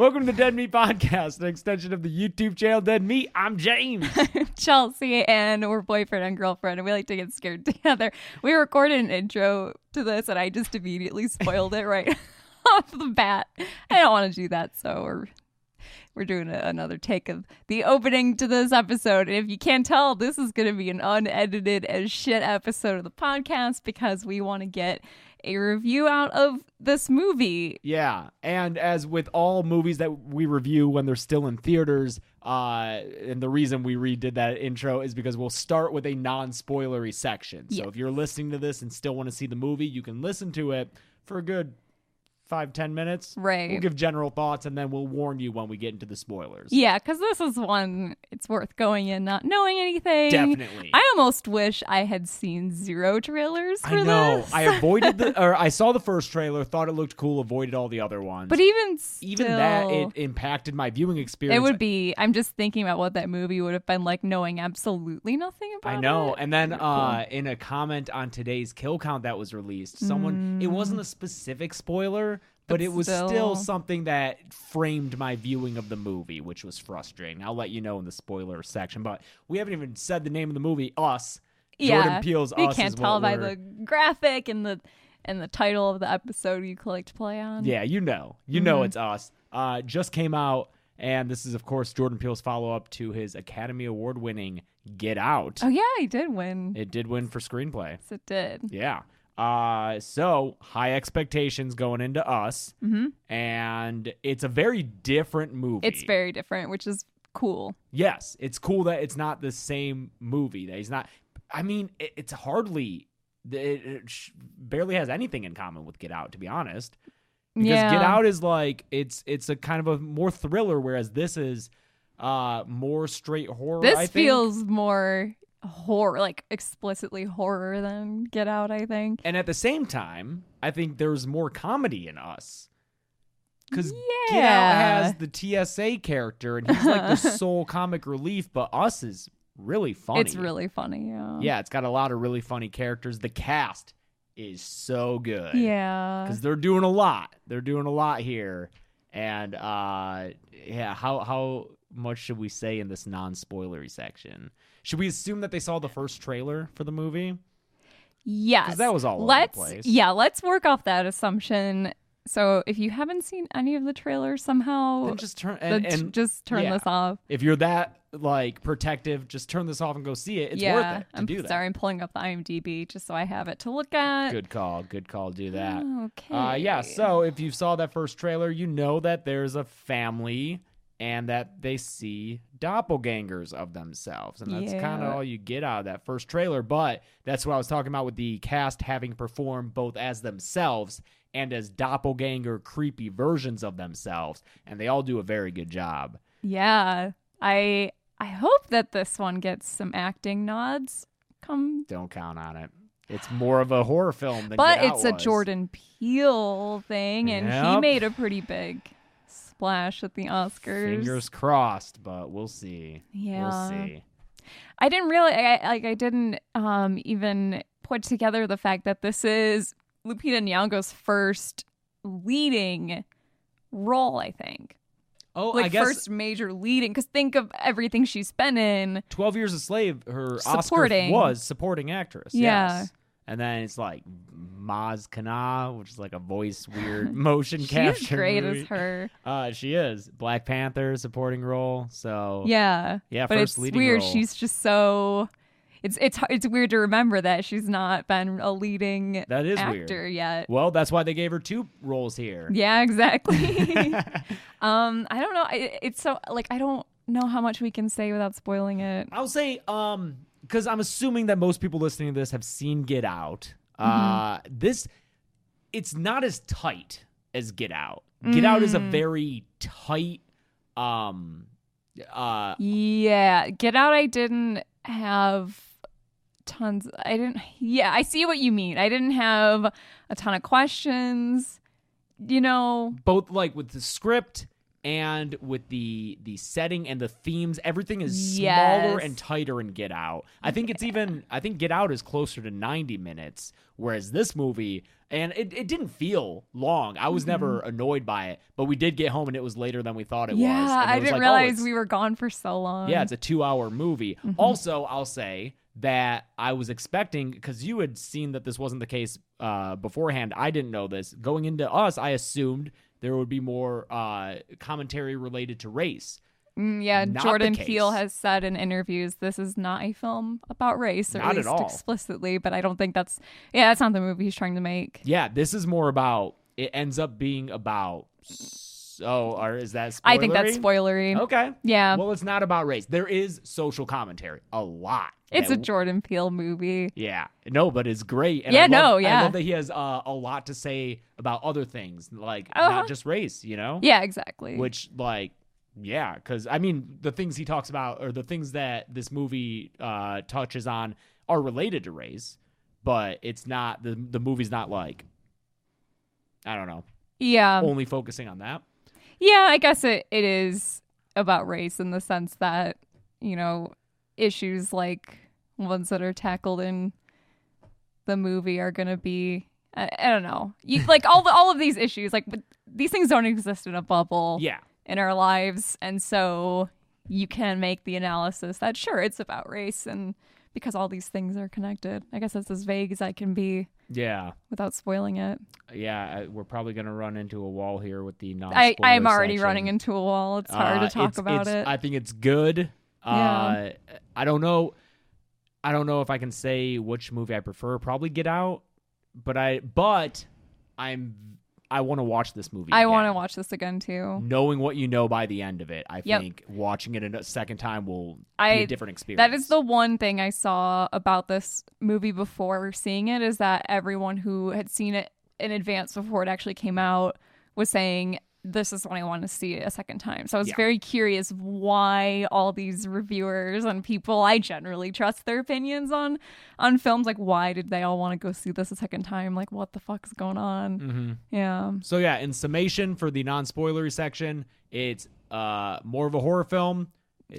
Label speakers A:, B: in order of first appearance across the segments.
A: Welcome to the Dead Meat Podcast, an extension of the YouTube channel Dead Meat. I'm James.
B: Chelsea and we're boyfriend and girlfriend and we like to get scared together. We recorded an intro to this and I just immediately spoiled it right off the bat. I don't want to do that, so we're we're doing a, another take of the opening to this episode. And if you can't tell, this is going to be an unedited as shit episode of the podcast because we want to get a review out of this movie.
A: Yeah, and as with all movies that we review when they're still in theaters, uh, and the reason we redid that intro is because we'll start with a non-spoilery section. So
B: Yeah.
A: if you're listening to this and still want to see the movie, you can listen to it for a good five ten minutes.
B: Right.
A: We'll give general thoughts, and then we'll warn you when we get into the spoilers.
B: Yeah, because this is one it's worth going in not knowing anything.
A: Definitely.
B: I almost wish I had seen zero trailers for
A: I know.
B: this.
A: I avoided the, or I saw the first trailer, thought it looked cool, avoided all the other ones.
B: but even still,
A: even that, it impacted my viewing experience.
B: it would be. I'm just thinking about what that movie would have been like, knowing absolutely nothing about. It.
A: I know.
B: it.
A: And then uh, in a comment on today's kill count that was released, someone it wasn't a specific spoiler, but, it was still.
B: still-
A: something that framed my viewing of the movie, which was frustrating. I'll let you know in the spoiler section, but we haven't even said the name of the movie, Us.
B: yeah,
A: Jordan Peele's
B: You can't tell by the graphic and the and the title of the episode you click to play on.
A: Yeah, you know. You
B: Mm-hmm.
A: know it's us. Uh just came out and this is of course Jordan Peele's follow-up to his Academy Award winning Get Out.
B: Oh yeah, he did win.
A: It did win for screenplay.
B: yes, it did.
A: Yeah. Uh so high expectations going into us.
B: hmm
A: And it's a very different movie.
B: It's very different, which is cool.
A: Yes, it's cool that it's not the same movie. That he's not I mean, it, it's hardly it, it sh- barely has anything in common with Get Out to be honest. because
B: yeah.
A: Get Out is like it's it's a kind of a more thriller, whereas this is uh more straight horror.
B: This
A: I think.
B: feels more horror, like explicitly horror than Get Out. I think.
A: and at the same time, I think there's more comedy in Us. Because Get Out
B: Yeah.
A: has the TSA character, and he's like the sole comic relief, but Us is really funny.
B: It's really funny. Yeah.
A: yeah, it's got a lot of really funny characters. The cast is so good.
B: Yeah.
A: because they're doing a lot. They're doing a lot here, and uh, yeah, how how much should we say in this non-spoilery section? Should we assume that they saw the first trailer for the movie?
B: Yes.
A: that was all over the
B: let's,
A: place.
B: Yeah, let's work off that assumption. So if you haven't seen any of the trailers somehow,
A: Then just turn and, and
B: just turn
A: yeah.
B: this off.
A: if you're that like protective, just turn this off and go see it. It's
B: yeah.
A: worth it
B: I'm
A: do that.
B: sorry, I'm pulling up the IMDb just so I have it to look at.
A: Good call. Good call. Do that.
B: Okay.
A: Uh, yeah. So if you saw that first trailer, you know that there's a family and that they see doppelgangers of themselves, and that's kind of all you get out of that first trailer. But that's what I was talking about with the cast having performed both as themselves and as doppelganger, creepy versions of themselves, and they all do a very good job.
B: Yeah. I I hope that this one gets some acting nods. Come
A: Don't count on it. It's more of a horror film than
B: but it's a
A: was.
B: Jordan Peele thing and he made a pretty big splash at the Oscars.
A: Fingers crossed, but we'll see.
B: Yeah.
A: We'll see.
B: I didn't really I, like I didn't um even put together the fact that this is Lupita Nyong'o's first leading role, I think.
A: Oh,
B: Like
A: I guess
B: first major leading cuz think of everything she's been in.
A: 12 Years a Slave, her
B: Supporting.
A: Oscar was supporting actress.
B: Yeah.
A: Yes. And then it's like Maz Kanata, which is like a voice weird motion
B: She's
A: capture.
B: She's great
A: movie.
B: as her.
A: Uh, she is Black Panther supporting role. So
B: Yeah.
A: yeah,
B: but
A: first
B: it's
A: leading
B: weird.
A: role.
B: She's just so it's it's it's weird to remember that she's not been a leading
A: that is
B: actor
A: weird.
B: yet.
A: Well, that's why they gave her two roles here.
B: Yeah, exactly. um, I don't know. I, it's so like I don't know how much we can say without spoiling it.
A: I'll say, um, because I'm assuming that most people listening to this have seen Get Out.
B: Mm-hmm.
A: Uh, this, it's not as tight as Get Out. Get Out is a
B: Mm.
A: very tight, um, uh,
B: Yeah, Get Out. I didn't have tons. I didn't. Yeah, I see what you mean. I didn't have a ton of questions. You know.
A: both like with the script and with the the setting and the themes, everything is
B: Yes.
A: smaller and tighter in Get Out. I think it's even I think Get Out is closer to 90 minutes, whereas this movie and it, it didn't feel long. I was never annoyed by it, but we did get home and it was later than we thought it was.
B: yeah, I
A: was
B: didn't
A: like, oh,
B: realize
A: it's-
B: we were gone for so long.
A: yeah, it's a two hour movie.
B: Mm-hmm.
A: Also, I'll say that I was expecting because you had seen that this wasn't the case uh, beforehand. I didn't know this. Going into us, I assumed there would be more uh, commentary related to race.
B: Mm, yeah,
A: Not
B: Jordan. Peele has said in interviews this is not a film about race, or
A: Not
B: at
A: at
B: least
A: all.
B: explicitly. But I don't think that's yeah, that's not the movie he's trying to make.
A: Yeah, this is more about. It ends up being about. So, or is that? Spoilery?
B: I think that's spoilery.
A: Okay.
B: Yeah,
A: Well, it's not about race. There is social commentary, a lot.
B: it's a Jordan Peele movie.
A: Yeah, no, but it's great. And
B: Yeah,
A: I love,
B: no,
A: I love that he has uh, a lot to say about other things, like
B: Uh-huh.
A: not just race. You know,
B: Yeah, exactly.
A: which like, yeah, because I mean, the things he talks about or the things that this movie uh, touches on are related to race, but it's not the the movie's not like, I don't know,
B: yeah,
A: only focusing on that.
B: Yeah. I guess it, it is about race in the sense that you know issues like ones that are tackled in the movie are going to be. I, I don't know. You, like all the, all of these issues, like but these things don't exist in a bubble.
A: Yeah,
B: in our lives and so you can make the analysis that sure it's about race and because all these things are connected i guess that's as vague as i can be
A: yeah,
B: without spoiling it
A: yeah. We're probably gonna run into a wall here with the non.
B: i i'm already running into a wall it's hard
A: Uh,
B: to talk
A: it's-
B: about
A: it's-
B: it
A: I think it's good.
B: Yeah.
A: Uh, I don't know. I don't know if I can say which movie I prefer. Probably Get Out, but I but I'm I want to watch this movie.
B: i want to watch this again too
A: Knowing what you know by the end of it, I
B: Yep.
A: think watching it a second time will
B: I, be
A: a different experience.
B: that is the one thing i saw about this movie before seeing it is that everyone who had seen it in advance before it actually came out was saying this is when I want to see a second time. So I was
A: Yeah.
B: very curious why all these reviewers and people I generally trust their opinions on on films like why did they all want to go see this a second time? Like what the fuck is going on?
A: hmm
B: Yeah.
A: So yeah, in summation for the non-spoilery section, it's uh more of a horror film.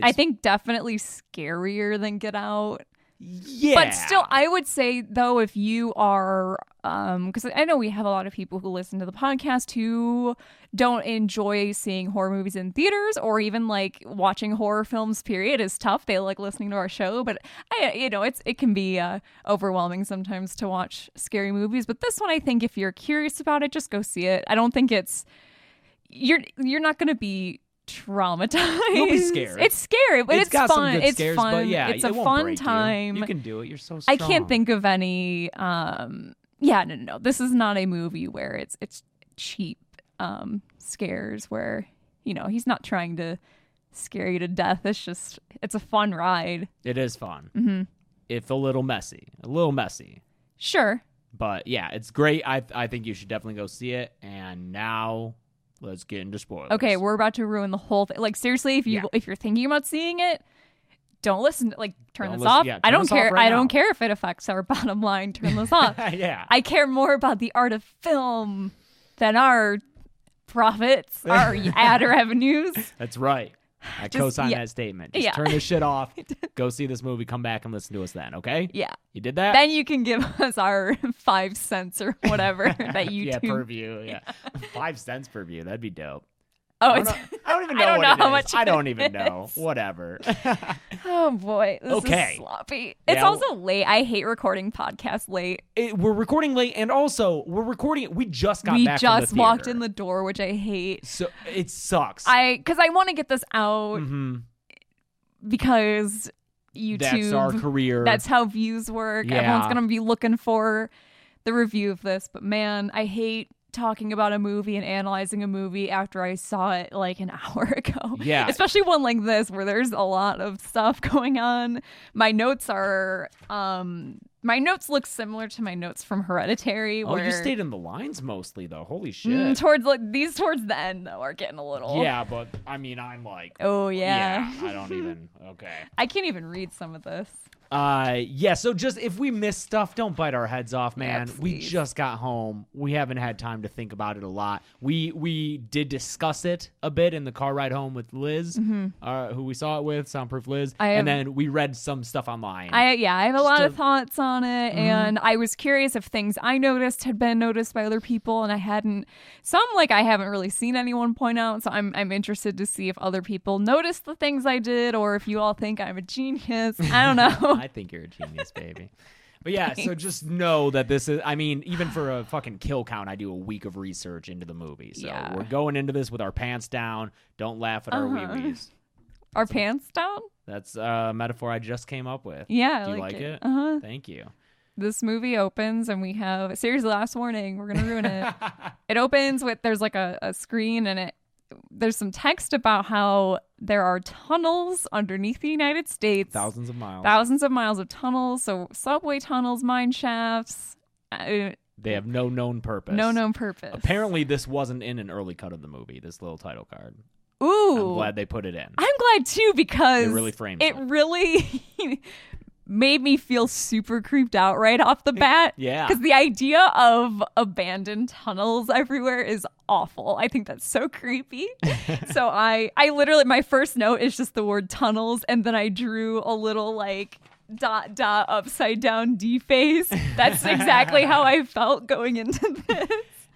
B: I think definitely scarier than Get Out.
A: Yeah,
B: But still, I would say though, if you are, um, because I know we have a lot of people who listen to the podcast who don't enjoy seeing horror movies in theaters or even like watching horror films. Period is tough. They like listening to our show, but I, you know, it's it can be uh, overwhelming sometimes to watch scary movies. But this one, I think, if you're curious about it, just go see it. I don't think it's you're you're not going to be traumatized.
A: You'll be scared.
B: It's scary, but
A: it's
B: it's, fun. it's
A: scares,
B: fun.
A: yeah,
B: it's
A: it
B: a fun
A: break you.
B: time.
A: You. can do it. You're so
B: I can't think of any. Um, yeah, no, no, no. This is not a movie where it's it's cheap um, scares where you know he's not trying to scare you to death. It's just it's a fun ride.
A: It is fun.
B: hmm
A: If a little messy, a little messy,
B: Sure.
A: but yeah, it's great. I I think you should definitely go see it. And now let's get into spoilers.
B: Okay, we're about to ruin the whole thing. Like seriously, if you
A: Yeah.
B: if you're thinking about seeing it. Don't listen. Like, turn
A: Don't
B: this
A: listen-
B: off.
A: yeah,
B: I don't care.
A: right
B: I don't care if it affects our bottom line. Turn this off.
A: yeah.
B: I care more about the art of film than our profits, our ad revenues.
A: That's right. I
B: Just-
A: co-sign
B: yeah.
A: that statement. Just
B: Yeah.
A: turn this shit off. go see this movie. Come back and listen to us then. Okay?
B: Yeah.
A: You did that?
B: Then you can give us our five cents or whatever that YouTube.
A: yeah, per view. Yeah, five cents per view. That'd be dope.
B: Oh,
A: I don't, know, I don't even know
B: I don't
A: what
B: know
A: it
B: how
A: is.
B: much
A: I don't even know. Whatever.
B: oh boy, this
A: Okay.
B: is sloppy. It's
A: Yeah.
B: also late. I hate recording podcasts late.
A: It- we're recording late, and also we're recording. We just got
B: we
A: back
B: just
A: from the
B: walked in the door, which I hate.
A: So it sucks.
B: I because I want to get this out
A: hmm
B: because YouTube.
A: That's our career.
B: That's how views work.
A: Yeah.
B: Everyone's gonna be looking for the review of this. But man, I hate talking about a movie and analyzing a movie after I saw it like an hour ago.
A: Yeah.
B: Especially one like this where there's a lot of stuff going on. My notes are um my notes look similar to my notes from Hereditary.
A: oh,
B: where,
A: you stayed in the lines mostly, though. Holy shit.
B: Mm, towards like these towards the end though are getting a little
A: yeah, but I mean, I'm like,
B: Oh yeah.
A: I don't even. Okay.
B: I can't even read some of this.
A: Uh, yeah. So just if we miss stuff, don't bite our heads off, man. we just got home. We haven't had time to think about it a lot. We we did discuss it a bit in the car ride home with Liz, uh, who we saw it with, Soundproof Liz,
B: Mm-hmm.
A: And then we read some stuff online.
B: I yeah, I have a lot
A: Just
B: of
A: a-
B: thoughts on
A: Mm-hmm.
B: it, and I was curious if things I noticed had been noticed by other people, and I hadn't. Some like I haven't really seen anyone point out, so I'm I'm interested to see if other people noticed the things I did, or if you all think I'm a genius. I don't know.
A: I think you're a genius, baby. But yeah, so just know that this is. I mean, even for a fucking kill count, I do a week of research into the movie. So
B: Yeah.
A: we're going into this with our pants down. Don't laugh at our
B: Uh-huh.
A: wee wees.
B: Our pants down?
A: That's a metaphor I just came up with.
B: Yeah,
A: Do you
B: like
A: like
B: it.
A: it?
B: Uh-huh.
A: Thank you.
B: This movie opens, and we have seriously last warning. We're gonna ruin it. it opens with there's like a, a screen, and it there's some text about how there are tunnels underneath the United States.
A: Thousands of miles.
B: thousands of miles of tunnels, so subway tunnels, mine shafts, uh,
A: They have no known purpose.
B: no known purpose.
A: Apparently, this wasn't in an early cut of the movie. This little title card.
B: Ooh,
A: I'm glad they put it in.
B: I'm glad too because
A: It really frames
B: it
A: it.
B: really made me feel super creeped out right off the bat.
A: Yeah.
B: Because the idea of abandoned tunnels everywhere is awful. I think that's so creepy. so I I literally my first note is just the word tunnels and then I drew a little like dot dot upside down D face. That's exactly how I felt going into this.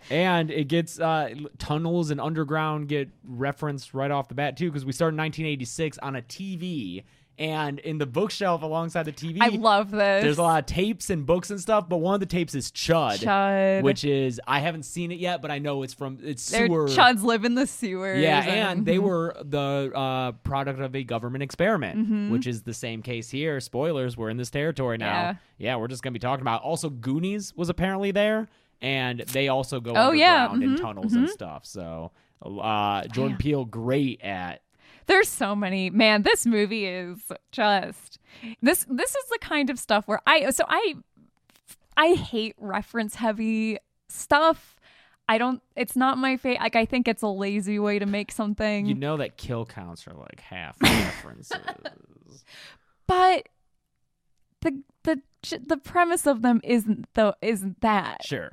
A: And it gets uh, tunnels and underground get referenced right off the bat too, because we start in 1986 on a TV, and in the bookshelf alongside the TV,
B: I love this.
A: there's a lot of tapes and books and stuff. But one of the tapes is Chud,
B: Chud.
A: which is I haven't seen it yet, but I know it's from it's
B: Their
A: sewer.
B: chuds live in the sewers.
A: Yeah, and they
B: Mhm.
A: were the uh, product of a government experiment,
B: Mm-hmm.
A: which is the same case here. Spoilers, we're in this territory now.
B: Yeah.
A: Yeah, we're just gonna be talking about. Also, Goonies was apparently there, and they also go
B: Oh, yeah,
A: underground in tunnels and stuff. So, uh, Jordan Peele, great at.
B: There's so many. Man, this movie is just this this is the kind of stuff where I so I I hate reference heavy stuff. I don't it's not my favorite. Like I think it's a lazy way to make something.
A: You know that kill counts are like half references.
B: but the the the premise of them isn't though isn't that.
A: Sure,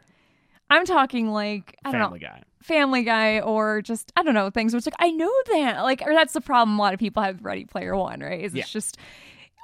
B: I'm talking like I don't know
A: Family Guy.
B: Family Guy or just I don't know things where it's like I know that like or that's the problem a lot of people have with Ready Player One right is
A: Yeah.
B: it's just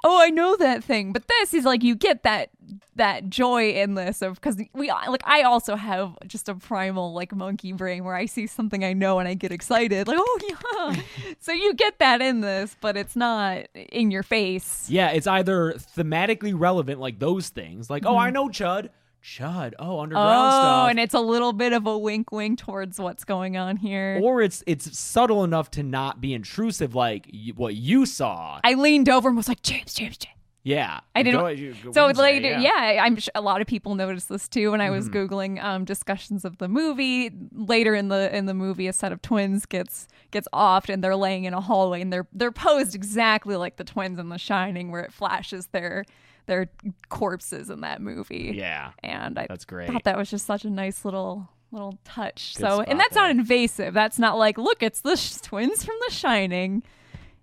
B: oh I know that thing but this is like you get that that joy in this of because we like I also have just a primal like monkey brain where I see something I know and I get excited like oh yeah so you get that in this but it's not in your face
A: Yeah, it's either thematically relevant, like those things, like oh, I mm-hmm. know Chud, Chud, oh, underground
B: Mm-hmm. oh and it's a little bit of a wink wink towards what's going on here
A: or it's it's subtle enough to not be intrusive, like y- what you saw.
B: I leaned over and was like James James James
A: yeah,
B: I didn't-
A: Go- you- go-
B: So
A: we can say,
B: like yeah. I'm sure a lot of people noticed this too when I was googling um, discussions of the movie. Later in the in the movie, a set of twins gets gets offed and they're laying in a hallway and they're they're posed exactly like the twins in The Shining, where it flashes their their corpses in that movie.
A: yeah,
B: and I
A: that's great.
B: thought that was just such a nice little little touch.
A: Good
B: so and that's not invasive. That's not like look, it's the sh- twins from The Shining.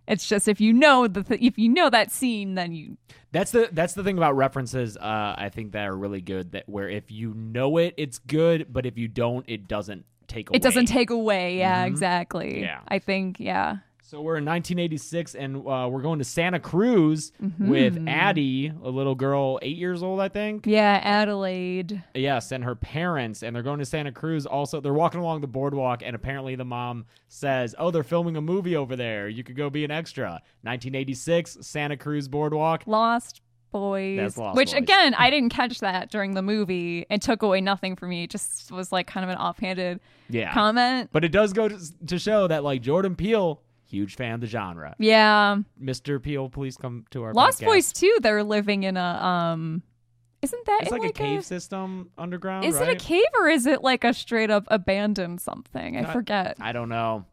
B: It's just if you know the th- if you know that scene, then you
A: That's the that's the thing about references. Uh, I think that are really good. That where if you know it, it's good, but if you don't, it doesn't take away.
B: It doesn't take away. Yeah, exactly.
A: Mm-hmm. Yeah.
B: I think, yeah.
A: So we're in 1986, and uh, we're going to Santa Cruz
B: Mm-hmm.
A: with Addie, a little girl, eight years old, I think.
B: Yeah, Adelaide.
A: Yes, and her parents, and they're going to Santa Cruz. Also, they're walking along the boardwalk, and apparently the mom says, "Oh, they're filming a movie over there. You could go be an extra." 1986, Santa Cruz boardwalk.
B: Lost Boys.
A: Lost
B: which,
A: Boys.
B: again, I didn't catch that during the movie. It took away nothing for me. It just was like kind of an offhanded
A: Yeah,
B: comment.
A: but it does go to, to show that like Jordan Peele, huge fan of the genre.
B: Yeah.
A: Mr. Peele, please come to our
B: Lost
A: podcast.
B: Boys, too, they're living in a, um, isn't that
A: It's
B: in
A: like, a cave system underground.
B: Is
A: right?
B: it a cave or is it like a straight up abandoned something? I
A: I-
B: forget.
A: I don't know.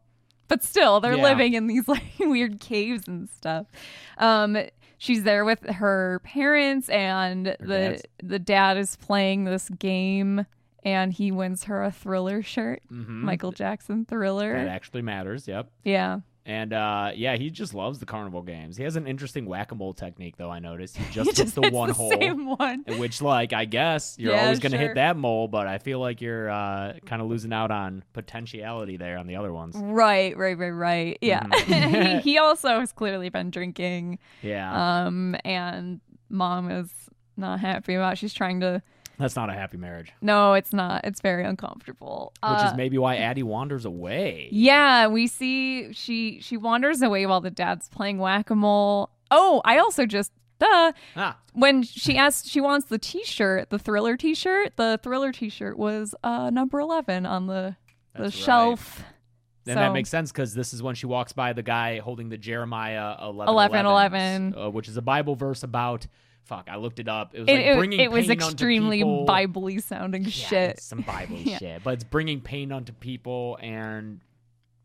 B: but still they're
A: Yeah.
B: living in these like weird caves and stuff um she's there with her parents and the
A: dads.
B: the dad is playing this game and he wins her a thriller shirt
A: Mhm.
B: michael jackson thriller.
A: That actually matters. Yep.
B: yeah
A: And uh, yeah, he just loves the carnival games. He has an interesting whack a mole technique, though. I noticed he just
B: He
A: hits
B: just
A: the
B: hits
A: one
B: the
A: hole,
B: same one.
A: which, like, I guess you're
B: Yeah,
A: always going to
B: sure.
A: hit that mole, but I feel like you're uh, kind of losing out on potentiality there on the other ones.
B: Right, right, right, right. Yeah.
A: Mhm.
B: he, he also has clearly been drinking.
A: Yeah,
B: Um, and mom is not happy about. it. She's trying to.
A: That's not a happy marriage,
B: No, it's not. It's very uncomfortable.
A: which
B: Uh,
A: is maybe why Addie wanders away.
B: Yeah, we see she she wanders away while the dad's playing whack a mole. Oh, I also just duh
A: Ah,
B: when she asked she wants the T-shirt, the Thriller T-shirt. The Thriller T-shirt was uh number eleven on the the
A: right.
B: shelf.
A: And
B: So-
A: that makes sense because this is when she walks by the guy holding the Jeremiah 11,
B: 11,
A: 11, uh, which is a Bible verse about. Fuck, I looked it up. It was
B: It,
A: like bringing
B: it was
A: pain unto
B: extremely
A: people.
B: Bible-y sounding
A: Yeah,
B: shit.
A: it's some Bible
B: Yeah.
A: shit, but it's bringing pain onto people, and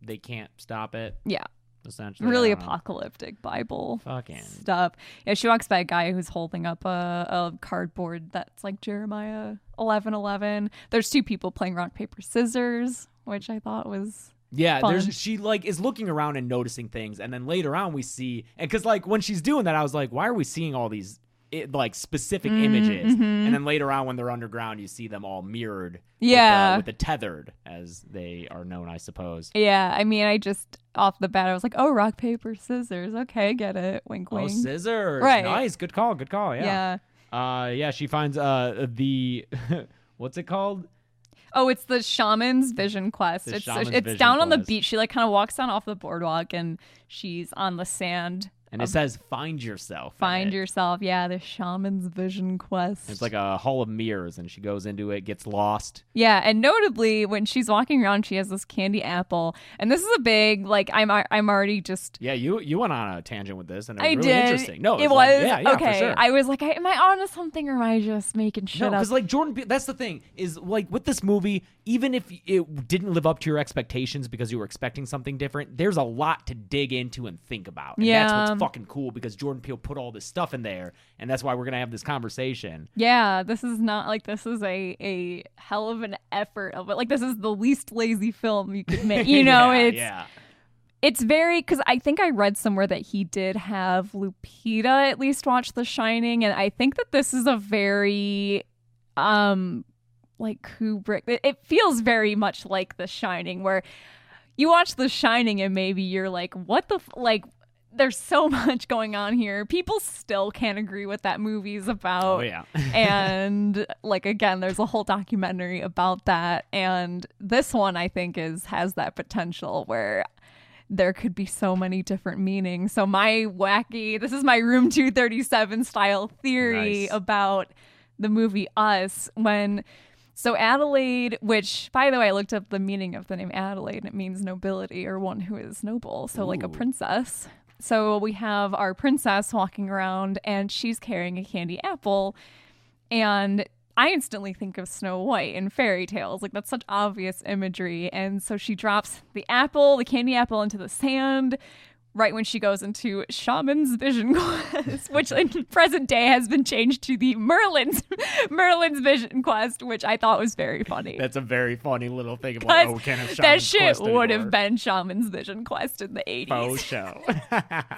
A: they can't stop it.
B: Yeah.
A: Essentially,
B: Really
A: I don't know.
B: apocalyptic Bible
A: Fucking
B: stuff. Yeah, she walks by a guy who's holding up a, a cardboard that's like Jeremiah eleven eleven. There's two people playing rock paper scissors, which I thought was
A: Yeah,
B: fun.
A: there's she like is looking around and noticing things, and then later on we see, and because like when she's doing that, I was like, why are we seeing all these it, like specific
B: Mm,
A: images?
B: mhm.
A: And then later on when they're underground, you see them all mirrored. with the-
B: Yeah.
A: with the, tethered, as they are known, I suppose.
B: yeah. I mean, I just off the bat I was like, oh, rock paper scissors. Okay, get it. Wink,
A: Oh,
B: wink.
A: scissors!
B: Right.
A: nice, good call, good call.
B: yeah.
A: Yeah, uh, yeah. She finds uh the what's it called?
B: Oh, it's the shaman's vision quest.
A: The
B: it's it's down on the beach. She like kind of walks down off the boardwalk and she's on the sand.
A: And it says "Find yourself."
B: Find yourself. Yeah, the shaman's vision quest.
A: It's like a hall of mirrors, and she goes into it, gets lost.
B: Yeah, and notably when she's walking around, she has this candy apple, and this is a big like I'm I'm already just.
A: Yeah, you you went on a tangent with this, and it was
B: I
A: really
B: did.
A: interesting. No,
B: it
A: it's
B: was
A: like- yeah, yeah,
B: okay.
A: For sure.
B: I was like, am I on to something, or am I just making shit
A: no,
B: up?
A: because like Jordan, Peele- that's the thing is like with this movie, even if it didn't live up to your expectations because you were expecting something different, there's a lot to dig into and think about. And that's
B: Yeah.
A: What's fucking cool because Jordan Peele put all this stuff in there, and that's why we're gonna have this conversation.
B: Yeah, this is not like this is a a hell of an effort of it. Like this is the least lazy film you could make. You know,
A: Yeah,
B: it's
A: yeah.
B: it's very because I think I read somewhere that he did have Lupita at least watch The Shining, and I think that this is a very um like Kubrick. It, it feels very much like The Shining, where you watch The Shining and maybe you're like, what the f-? like. There's so much going on here. People still can't agree what that movie's about
A: Oh yeah.
B: and like again there's a whole documentary about that and this one i think is has that potential where there could be so many different meanings so my wacky this is my room 237 style theory
A: Nice.
B: about the movie us when so Adelaide, which by the way, I looked up the meaning of the name Adelaide, and it means nobility or one who is noble, so like a princess. So we have our princess walking around, and she's carrying a candy apple, and I instantly think of Snow White and fairy tales. Like that's such obvious imagery. And so she drops the apple, the candy apple, into the sand right when she goes into Shaman's Vision Quest, which in present day has been changed to the Merlin's Merlin's Vision Quest, which I thought was very funny.
A: That's a very funny little thing of like, oh, we can't have
B: that shit
A: Quest
B: would have been Shaman's Vision Quest in the 80s
A: faux show.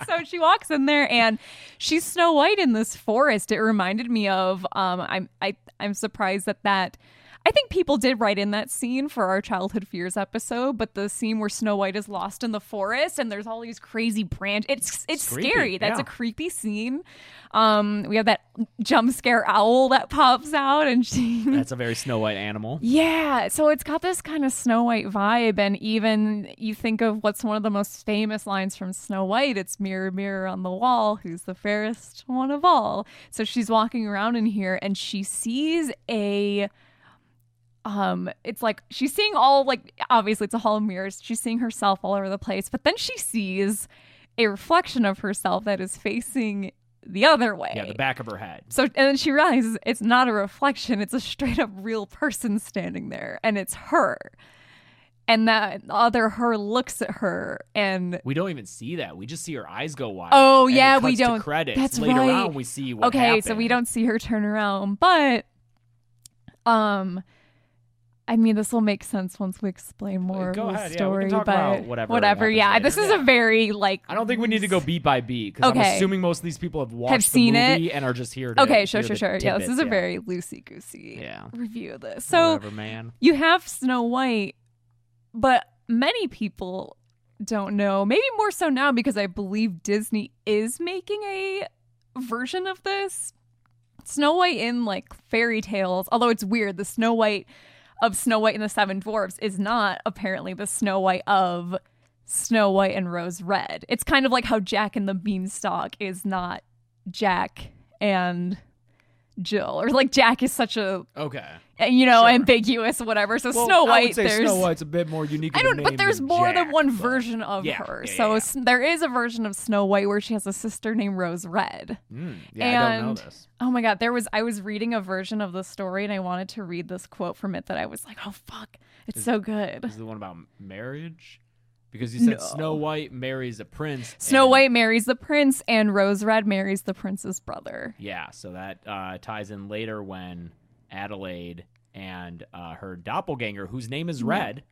B: so she walks in there and she's Snow White in this forest. It reminded me of um I'm I I'm surprised that that I think people did write in that scene for our childhood fears episode, but the scene where Snow White is lost in the forest and there's all these crazy branch it's it's,
A: creepy,
B: scary. That's
A: yeah.
B: a creepy scene. Um we have that jump scare owl that pops out and she
A: That's a very Snow White animal.
B: yeah, so it's got this kind of Snow White vibe, and even you think of what's one of the most famous lines from Snow White it's mirror, mirror on the wall, who's the fairest one of all. So she's walking around in here and she sees a. Um, it's like she's seeing all like obviously it's a hall of mirrors. She's seeing herself all over the place, but then she sees a reflection of herself that is facing the other way.
A: Yeah, the back of her head.
B: So and then she realizes it's not a reflection, it's a straight up real person standing there and it's her. And that other her looks at her and
A: We don't even see that. We just see her eyes go wide.
B: Oh,
A: and
B: yeah, we don't-
A: Credits.
B: that's
A: Later
B: right.
A: on, we see what
B: okay, so we don't see her turn around, but um I mean, this will make sense once we explain more
A: Go
B: of the
A: ahead, yeah, we can
B: story.
A: talk
B: but
A: about whatever
B: whatever.
A: happens
B: Yeah,
A: later.
B: this is
A: Yeah.
B: a very like.
A: I don't think we need to go beat by beat because I'm
B: Okay.
A: assuming most of these people have watched
B: seen
A: the
B: it.
A: movie and are just here. To
B: Okay, sure,
A: hear
B: sure,
A: the
B: sure. Yeah, this
A: tidbits,
B: is a very loosey goosey
A: Yeah.
B: review of this. So
A: whatever, man.
B: you have Snow White, but many people don't know. Maybe more so now because I believe Disney is making a version of this. Snow White in like fairy tales, although it's weird, the Snow White of Snow White and the Seven Dwarfs is not apparently the Snow White of Snow White and Rose Red. It's kind of like how Jack and the Beanstalk is not Jack and Jill, or like Jack is such a
A: Okay.
B: you know
A: Sure.
B: ambiguous whatever. So
A: Well,
B: Snow White, there's
A: Snow White's a bit more unique.
B: I don't, but there's more
A: Jack,
B: than one version of
A: Yeah,
B: her.
A: yeah,
B: so
A: yeah.
B: there is a version of Snow White where she has a sister named Rose Red.
A: Mm, yeah, I don't know
B: And-
A: this.
B: Oh my god, there was I was reading a version of the story and I wanted to read this quote from it that I was like, "Oh fuck, it's so good."
A: Is the one about marriage? Because you said
B: No.
A: Snow White marries a prince.
B: Snow
A: and-
B: White marries the prince and Rose Red marries the prince's brother.
A: Yeah, so that uh, ties in later when Adelaide and uh, her doppelganger, whose name is Red.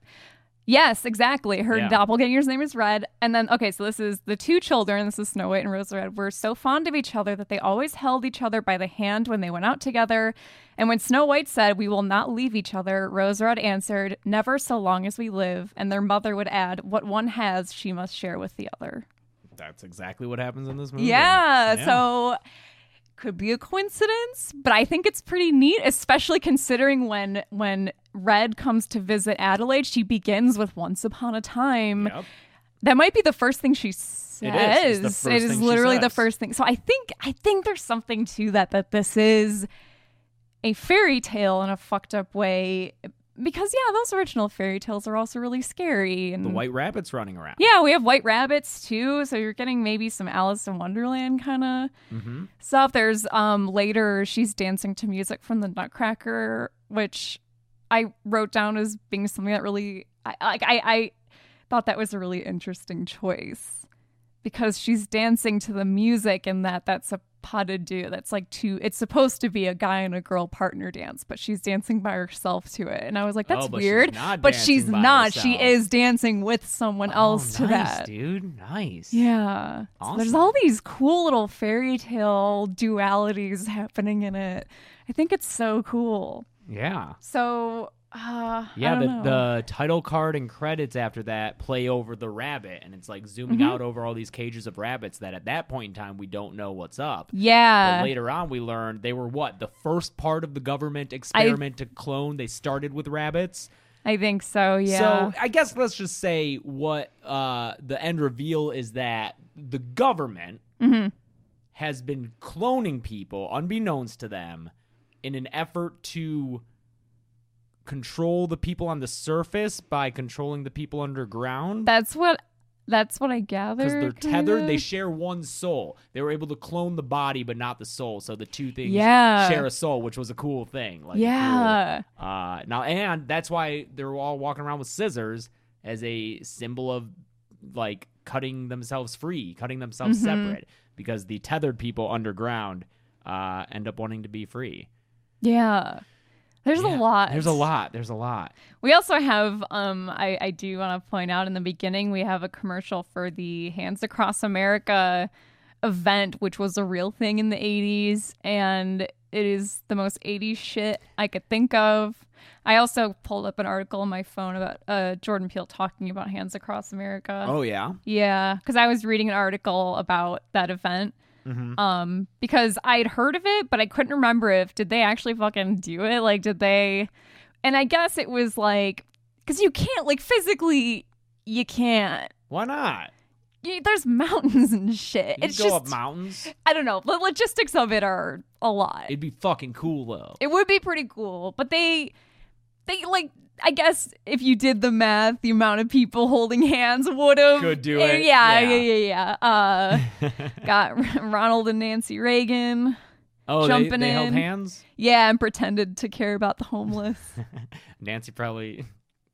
B: Yes, exactly. Her
A: Yeah.
B: doppelganger's name is Red. And then, okay, so this is the two children. This is Snow White and Rose Red. Were so fond of each other that they always held each other by the hand when they went out together. And when Snow White said, We will not leave each other, Rose Red answered, Never so long as we live. And their mother would add, What one has, she must share with the other.
A: That's exactly what happens in this movie.
B: Yeah, so could be a coincidence, but I think it's pretty neat, especially considering when when Red comes to visit Adelaide, she begins with "Once upon a time."
A: Yep.
B: That might be the first thing she says.
A: It is. First
B: is literally the first thing. So I think I think there's something to that that this is a fairy tale in a fucked up way because yeah, those original fairy tales are also really scary and
A: The White Rabbit's running around.
B: yeah, we have white rabbits too, so you're getting maybe some Alice in Wonderland kind of
A: Mm-hmm.
B: stuff. There's um later she's dancing to music from the Nutcracker, which I wrote down as being something that really I like I, I thought that was a really interesting choice because she's dancing to the music and that that's a pas de deux. That's like two. It's supposed to be a guy and a girl partner dance, but she's dancing by herself to it, and I was like, that's
A: Oh, but she's
B: weird.
A: not
B: but she's not. She is dancing with someone oh, else
A: oh,
B: to
A: nice,
B: that.
A: dude. Nice.
B: Yeah. So there's all these cool little fairy tale dualities happening in it. I think it's so cool.
A: Yeah.
B: So, uh,
A: Yeah, the,
B: know.
A: the title card and credits after that play over the rabbit, and it's like zooming
B: Mm-hmm.
A: out over all these cages of rabbits that at that point in time we don't know what's up.
B: yeah.
A: But later on, we learned they were what? The first part of the government experiment to clone. They started with rabbits.
B: I think so. Yeah.
A: So I guess let's just say what uh, the end reveal is that the government
B: Mm-hmm.
A: has been cloning people, unbeknownst to them, in an effort to control the people on the surface by controlling the people underground.
B: that's what that's what I gathered.
A: Because they're tethered, they share one soul. They were able to clone the body, but not the soul. So the two things
B: Yeah.
A: share a soul, which was a cool thing. Like
B: yeah.
A: cool- uh, now, and that's why they're all walking around with scissors as a symbol of like cutting themselves free, cutting themselves
B: Mhm.
A: separate, because the tethered people underground uh, end up wanting to be free.
B: Yeah. There's
A: Yeah,
B: a lot.
A: There's a lot. There's a lot.
B: We also have, um, I, I do want to point out in the beginning, we have a commercial for the Hands Across America event, which was a real thing in the 80s. And it is the most 80s shit I could think of. I also pulled up an article on my phone about uh, Jordan Peele talking about Hands Across America.
A: Oh yeah.
B: Yeah, because I was reading an article about that event.
A: Mm-hmm.
B: Um, because I'd heard of it, but I couldn't remember if did they actually fucking do it? Like, did they? And I guess it was like, because you can't like physically, you can't.
A: Why not?
B: You, there's mountains and shit.
A: You
B: it's
A: go
B: just
A: up mountains.
B: I don't know. The logistics of it are a lot.
A: It'd be fucking cool though.
B: It would be pretty cool, but they, they like. I guess if you did the math, the amount of people holding hands would have
A: Could do
B: Yeah,
A: it,
B: Yeah,
A: yeah.
B: yeah, yeah, yeah. Uh, got Ronald and Nancy Reagan.
A: oh,
B: jumping
A: they held
B: in.
A: hands.
B: Yeah, and pretended to care about the homeless.
A: Nancy probably.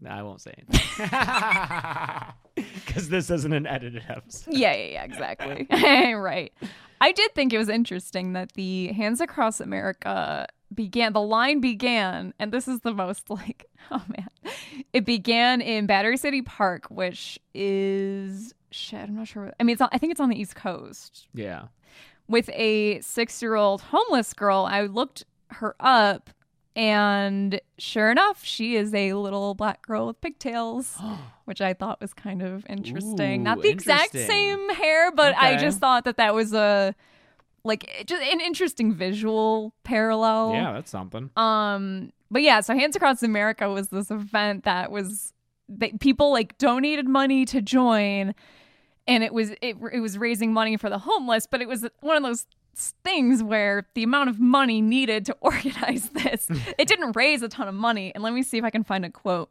A: No, I won't say it because this isn't an edited episode.
B: yeah, yeah, yeah, exactly. right. I did think it was interesting that the Hands Across America began the line began and this is the most like oh man. It began in battery city park which is shit i'm not sure i mean it's on, i think it's on the east coast.
A: Yeah.
B: with a six year old homeless girl i looked her up and sure enough she is a little black girl with pigtails which i thought was kind of interesting. Not
A: Ooh,
B: the exact same hair but i just thought that that was a like it- just an interesting visual parallel
A: yeah, that's something.
B: um, but yeah, so Hands Across America was this event that was that people like donated money to join, and it was it it was raising money for the homeless. But it was one of those things where the amount of money needed to organize this, it didn't raise a ton of money. And let me see if I can find a quote.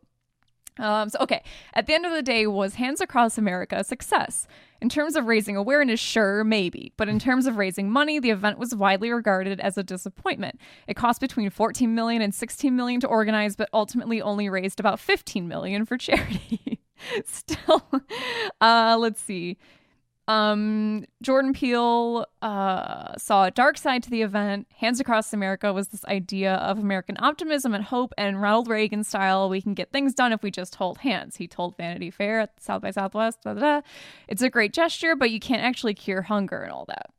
B: Um, so, okay, at the end of the day, was Hands Across America a success? In terms of raising awareness, sure, maybe. But in terms of raising money, the event was widely regarded as a disappointment. It cost between 14 million and 16 million to organize, but ultimately only raised about 15 million for charity. Still, uh, let's see. Um, Jordan Peele uh, saw a dark side to the event. Hands Across America was this idea of American optimism and hope, and Ronald Reagan style, we can get things done if we just hold hands. He told Vanity Fair at South by Southwest, da, da, da. it's a great gesture, but you can't actually cure hunger and all that.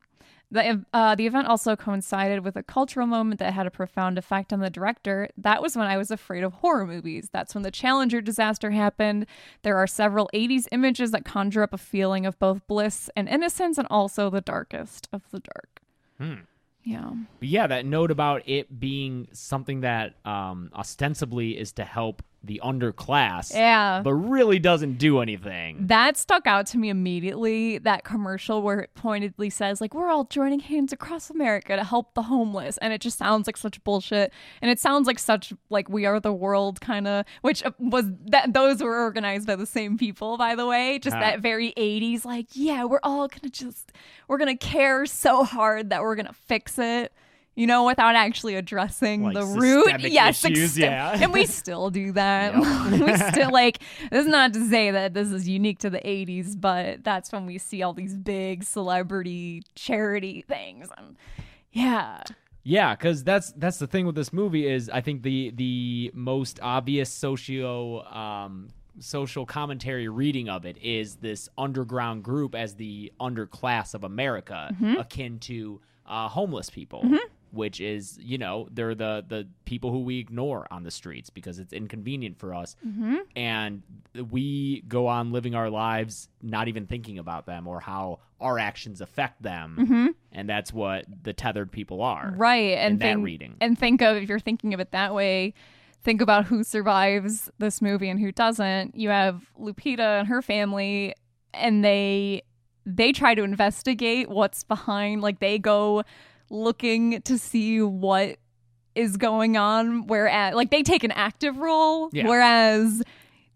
B: The, uh, the event also coincided with a cultural moment that had a profound effect on the director. That was when I was afraid of horror movies. That's when the Challenger disaster happened. There are several 80s images that conjure up a feeling of both bliss and innocence and also the darkest of the dark.
A: Hmm.
B: Yeah.
A: But yeah, that note about it being something that um, ostensibly is to help the underclass,
B: Yeah.
A: but really doesn't do anything.
B: That stuck out to me immediately. That commercial where it pointedly says, like, we're all joining hands across America to help the homeless. And it just sounds like such bullshit. And it sounds like such, like, we are the world kind of, which uh, was that those were organized by the same people, by the way. Just
A: Huh.
B: that very 80s, like, yeah, we're all gonna just, we're gonna care so hard that we're gonna fix it. You know, without actually addressing
A: Like
B: the root. Yes,
A: issues, yeah.
B: And we still do that.
A: Yep.
B: we still like this is not to say that this is unique to the 80s, but that's when we see all these big celebrity charity things. And yeah.
A: Yeah, because that's that's the thing with this movie is I think the the most obvious socio um, social commentary reading of it is this underground group as the underclass of America, akin to uh, homeless people. Which is, you know, they're the the people who we ignore on the streets because it's inconvenient for us, mm-hmm. and we go on living our lives not even thinking about them or how our actions affect them, mm-hmm. and that's what the tethered people are
B: Right. And
A: that reading.
B: and think of if you're thinking of it that way, think about who survives this movie and who doesn't. You have Lupita and her family and they they try to investigate what's behind like they go looking to see what is going on whereas like they take an active role
A: Yeah.
B: whereas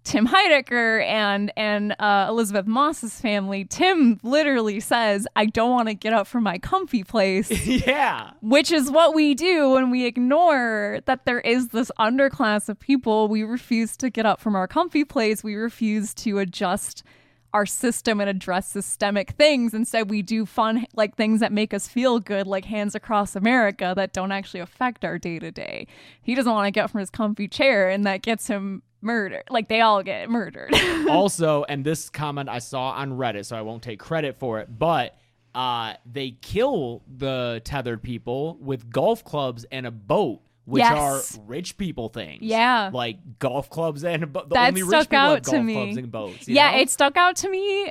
B: Tim Heidecker and and uh, Elisabeth Moss's family, Tim literally says, "I don't want to get up from my comfy place."
A: yeah.
B: which is what we do when we ignore that there is this underclass of people. We refuse to get up from our comfy place. We refuse to adjust our system and address systemic things. Instead, we do fun, like things that make us feel good, like Hands Across America, that don't actually affect our day to day. He doesn't want to get from his comfy chair, and that gets him murdered. Like they all get murdered.
A: also, and this comment I saw on Reddit, so I won't take credit for it, but uh, they kill the tethered people with golf clubs and a boat, which
B: Yes.
A: are rich people things.
B: Yeah.
A: like golf clubs and boat. The
B: That
A: only rich people have golf
B: me.
A: clubs and boats.
B: yeah,
A: know?
B: it stuck out to me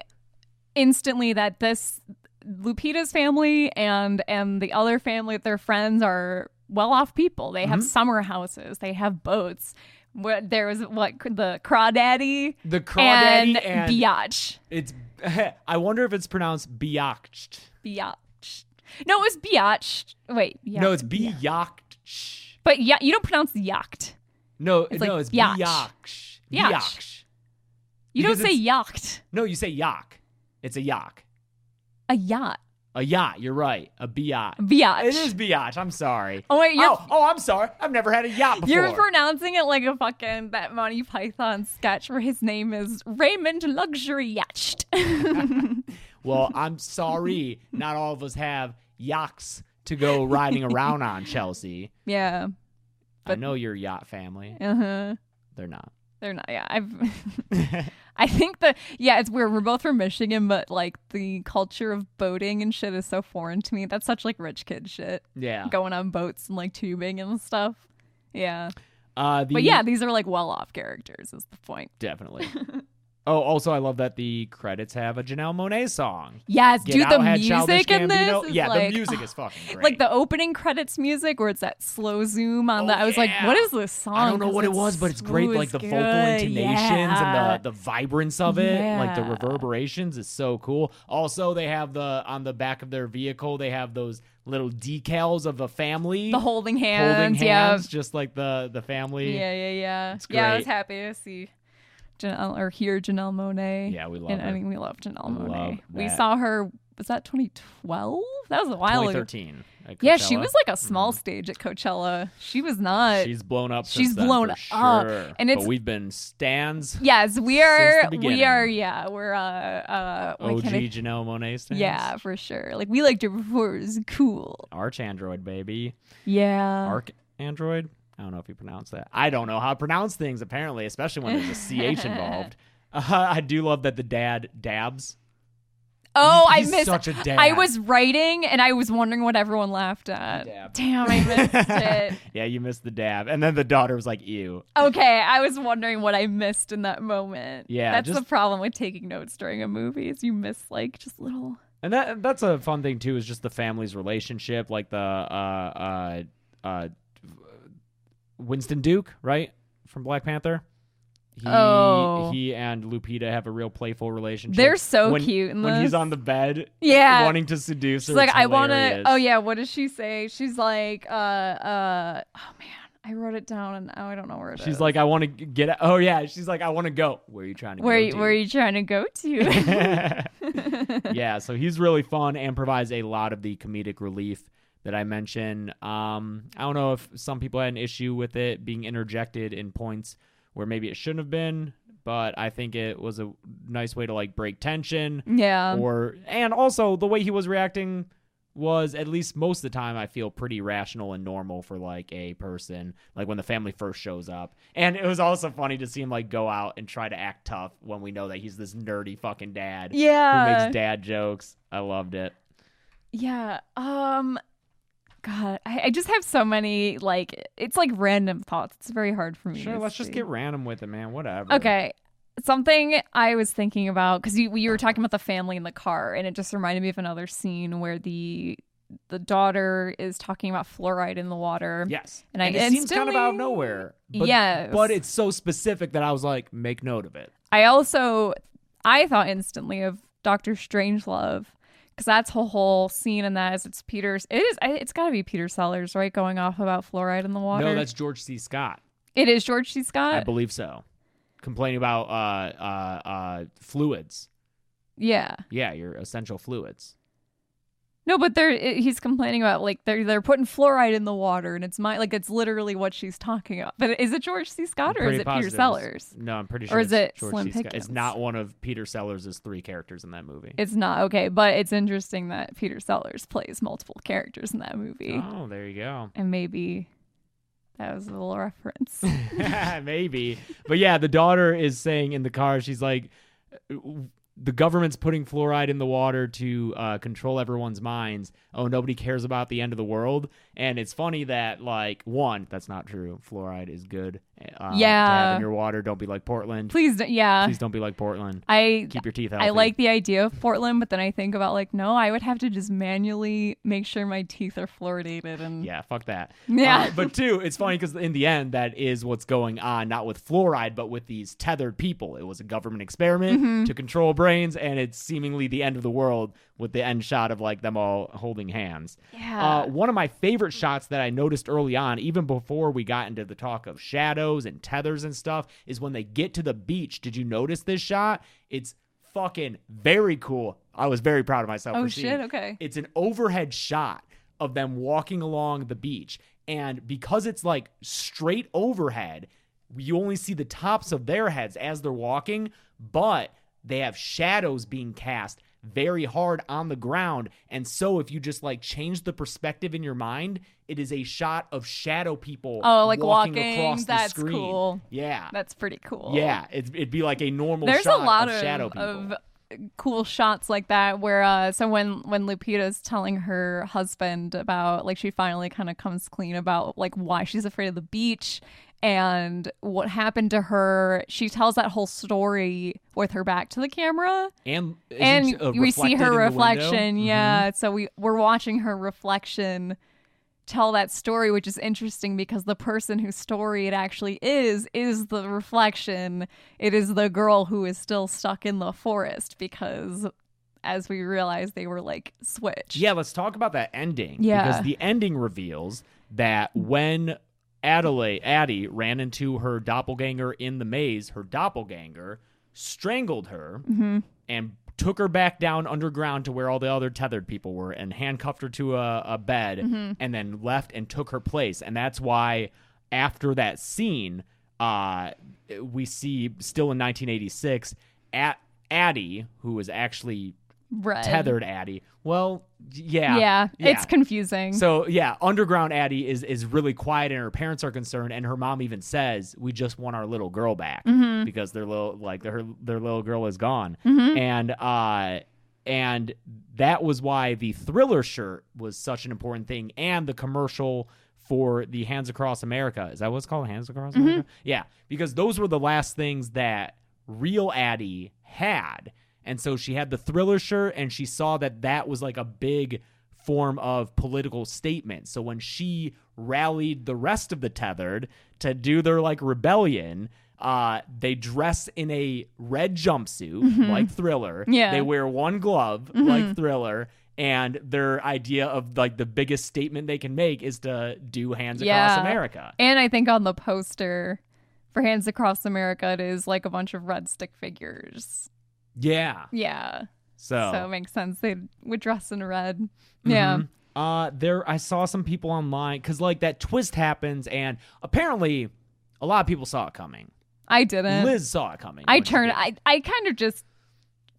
B: instantly that this Lupita's family and and the other family, their friends are well off people. They
A: Mm-hmm.
B: have summer houses, they have boats. What there was what the crawdaddy
A: the crawdaddy
B: and,
A: and,
B: biatch.
A: it's. I wonder if it's pronounced biatch.
B: Biatch. No, it was biatch. Wait.
A: No, it's biatch.
B: But yeah, you don't pronounce yacht.
A: No,
B: It's
A: no,
B: like
A: it's.
B: Biatch.
A: Biatch.
B: You don't say yacht.
A: No, you say yak. It's a yak.
B: A yacht.
A: A yacht. You're right. A biatch.
B: Biatch.
A: It is biatch. I'm sorry.
B: Oh wait,
A: oh, oh, I'm sorry. I've never had a yacht before.
B: You're pronouncing it like a fucking that Monty Python sketch where his name is Raymond Luxury Yacht.
A: well, I'm sorry. Not all of us have yachts to go riding around on Chelsea.
B: Yeah.
A: I know your yacht family.
B: Uh huh.
A: They're not.
B: They're not. Yeah. I've. I think that yeah, it's weird. We're both from Michigan, but like the culture of boating and shit is so foreign to me. That's such like rich kid shit.
A: yeah.
B: Going on boats and like tubing and stuff. Yeah.
A: Uh, the,
B: But yeah, these are like well off characters. Is the point?
A: definitely. Oh, also, I love that the credits have a Janelle Monáe song.
B: Yes,
A: Get
B: dude.
A: Out
B: The
A: had
B: music in
A: Gambino.
B: this. Is
A: yeah,
B: like,
A: the music is fucking great.
B: like the opening credits music where it's that slow zoom on
A: Oh,
B: that. I was like, what is this song?
A: I don't know what it was, but it's great. Like the vocal intonations
B: Yeah.
A: and the the vibrance of it, like the reverberations is so cool. Also, they have the on the back of their vehicle, they have those little decals of a family
B: the holding hands.
A: holding
B: yeah.
A: just like the the family.
B: Yeah, yeah, yeah.
A: It's
B: Yeah, I was happy to see Janelle or hear Janelle Monáe.
A: Yeah, we love
B: and
A: her.
B: I mean, we love Janelle
A: I love
B: Monáe. We saw her. Was that 2012? That was a while ago.
A: 2013. at
B: Yeah, she was like a small stage at Coachella. She was not.
A: She's blown up.
B: she's
A: since then,
B: blown up.
A: sure.
B: And
A: but
B: it's-
A: we've been stands.
B: yes, we are. We are. Yeah, we're uh uh.
A: OG
B: I-
A: Janelle Monáe stands.
B: Yeah, for sure. Like we liked her before it was cool.
A: ArchAndroid baby.
B: Yeah.
A: Arc Android. I don't know if you pronounce that. I don't know how to pronounce things. Apparently, especially when there's a ch involved. Uh, I do love that the dad dabs.
B: oh, I
A: He's
B: missed.
A: such a dad.
B: I was writing and I was wondering what everyone laughed at.
A: Dab.
B: Damn, I missed it.
A: yeah, you missed the dab, and then the daughter was like, "Ew."
B: Okay, I was wondering what I missed in that moment.
A: Yeah,
B: that's
A: just-
B: the problem with taking notes during a movie is you miss like just little.
A: And that that's a fun thing too. Is just the family's relationship, like the uh uh uh Winston Duke, right from Black Panther. He,
B: Oh.
A: he and Lupita have a real playful relationship.
B: They're so
A: when,
B: cute
A: when he's on the bed,
B: Yeah.
A: wanting to seduce
B: She's
A: her.
B: like, I want to. Oh yeah, what does she say? She's like, uh, uh. Oh man, I wrote it down and now I don't know where it is.
A: She's like, I want to get. Oh yeah, she's like, I want to go. Where are you trying to
B: where
A: go?
B: you,
A: to?
B: where are you trying to go to?
A: yeah, so he's really fun and provides a lot of the comedic relief that I mentioned. Um, I don't know if some people had an issue with it being interjected in points where maybe it shouldn't have been, but I think it was a nice way to like break tension
B: yeah.
A: or and also the way he was reacting was at least most of the time I feel pretty rational and normal for like a person like when the family first shows up. And it was also funny to see him like go out and try to act tough when we know that he's this nerdy fucking dad
B: Yeah.
A: who makes dad jokes. I loved it.
B: Yeah. Um God, I, I just have so many like it's like random thoughts. It's very hard for me.
A: Sure, let's just get random with it, man. Whatever.
B: Okay. Something I was thinking about because you, you were talking about the family in the car, and it just reminded me of another scene where the the daughter is talking about fluoride in the water.
A: Yes.
B: And I
A: it seems kind of out of nowhere. But,
B: Yes.
A: But it's so specific that I was like, make note of it.
B: I also I thought instantly of Doctor Strangelove because that's a whole scene in that is it's Peter's. It is. It's got to be Peter Sellers, right? Going off about fluoride in the water.
A: No, that's George C. Scott.
B: it is George C. Scott.
A: I believe so. Complaining about uh, uh, uh, fluids.
B: yeah.
A: Yeah, your essential fluids.
B: No, but they're he's complaining about like they're they're putting fluoride in the water, and it's my like it's literally what she's talking about. But is it George C. Scott or is it Peter. Sellers?
A: No, I'm pretty sure.
B: Or is
A: it's
B: it
A: George
B: Slim
A: C. Scott. It's not one of Peter Sellers' three characters in that movie.
B: It's not okay, but it's interesting that Peter Sellers plays multiple characters in that movie,
A: oh, there you go.
B: and maybe that was a little reference.
A: Maybe. But yeah, the daughter is saying in the car, she's like, the government's putting fluoride in the water to uh, control everyone's minds. Oh, nobody cares about the end of the world. And it's funny that, like, one, that's not true. Fluoride is good. Uh, To have
B: Yeah.
A: in your water. Don't be like Portland.
B: Please, don't, yeah.
A: Please don't be like Portland.
B: I
A: Keep your teeth healthy.
B: I like the idea of Portland, but then I think about like, no, I would have to just manually make sure my teeth are fluoridated and
A: Yeah, fuck that.
B: Yeah.
A: Uh, but two, it's funny because in the end, that is what's going on, not with fluoride, but with these tethered people. It was a government experiment
B: Mm-hmm.
A: to control brains, and it's seemingly the end of the world with the end shot of like them all holding hands.
B: Yeah.
A: Uh, one of my favorite shots that I noticed early on, even before we got into the talk of and tethers and stuff, is when they get to the beach. Did you notice this shot? It's fucking very cool. I was very proud of myself.
B: oh
A: seeing
B: shit,
A: it.
B: okay.
A: It's an overhead shot of them walking along the beach. And because it's like straight overhead, you only see the tops of their heads as they're walking, but they have shadows being cast very hard on the ground. And so if you just like change the perspective in your mind, it is a shot of shadow people
B: Oh, like
A: walking,
B: walking.
A: across
B: That's
A: the screen.
B: cool.
A: Yeah.
B: That's pretty cool.
A: yeah, it'd, it'd be like a normal
B: There's a lot
A: of,
B: of,
A: shadow people.
B: of cool shots like that where uh so when when Lupita's telling her husband about like she finally kind of comes clean about like why she's afraid of the beach and what happened to her she tells that whole story with her back to the camera
A: and
B: and
A: uh,
B: we see her
A: in the window?
B: reflection
A: Mhm.
B: yeah so we we're watching her reflection tell that story which is interesting because the person whose story it actually is is the reflection it is the girl who is still stuck in the forest because as we realize they were like switched
A: Yeah, let's talk about that ending.
B: Yeah.
A: Because the ending reveals that when Adelaide, Addie ran into her doppelganger in the maze, her doppelganger strangled her
B: Mm-hmm.
A: and took her back down underground to where all the other tethered people were and handcuffed her to a, a bed
B: Mm-hmm.
A: and then left and took her place. And that's why after that scene, uh, we see still in 1986, at Addie, who was actually
B: Red.
A: tethered Addie. Well, yeah,
B: yeah,
A: yeah.
B: it's confusing
A: So yeah, underground Addie is is really quiet, and her parents are concerned, and her mom even says, "We just want our little girl back
B: Mm-hmm.
A: because their little like their their little girl is gone." And uh, and that was why the Thriller shirt was such an important thing, and the commercial for the Hands Across America is that what it's called, Hands Across
B: Mm-hmm.
A: America? Yeah, because those were the last things that real Addie had. And so she had the thriller shirt and she saw that that was like a big form of political statement. So when she rallied the rest of the tethered to do their like rebellion, uh, they dress in a red jumpsuit like Thriller.
B: Mm-hmm. Yeah.
A: They wear one glove like Thriller. And their idea of like the biggest statement they can make is to do hands
B: Yeah.
A: across America.
B: and i think on the poster for hands across america it is like a bunch of red stick figures
A: Yeah.
B: yeah
A: So,
B: So it makes sense. They would dress in red. Yeah.
A: Mhm. Uh, there, I saw some people online because like that twist happens, and apparently, a lot of people saw it coming.
B: I didn't.
A: Liz saw it coming.
B: I turned. I I kind of just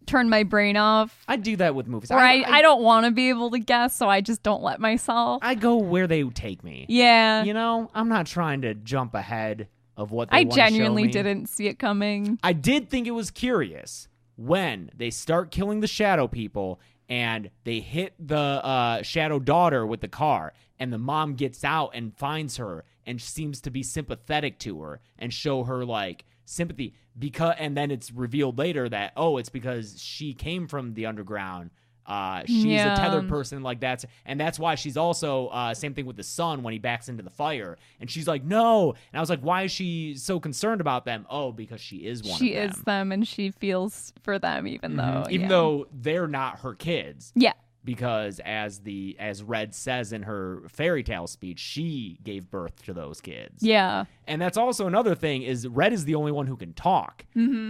B: turned my brain off.
A: I do that with movies.
B: Or I, I, don't want to be able to guess, so I just don't let myself.
A: I go where they take me.
B: yeah.
A: You know, I'm not trying to jump ahead of what they
B: I genuinely didn't see it coming.
A: I did think it was curious when they start killing the shadow people and they hit the uh, shadow daughter with the car and the mom gets out and finds her and seems to be sympathetic to her and show her like sympathy because and then it's revealed later that oh it's because she came from the underground uh, she's
B: Yeah.
A: a tethered person like that's and that's why she's also uh, same thing with the son when he backs into the fire and she's like no and i was like why is she so concerned about them oh because she is one
B: She
A: of
B: is
A: them
B: them, and she feels for them, even though
A: Mhm. even
B: yeah.
A: though they're not her kids
B: yeah,
A: because as the as red says in her fairy tale speech she gave birth to those kids
B: yeah,
A: and that's also another thing is red is the only one who can talk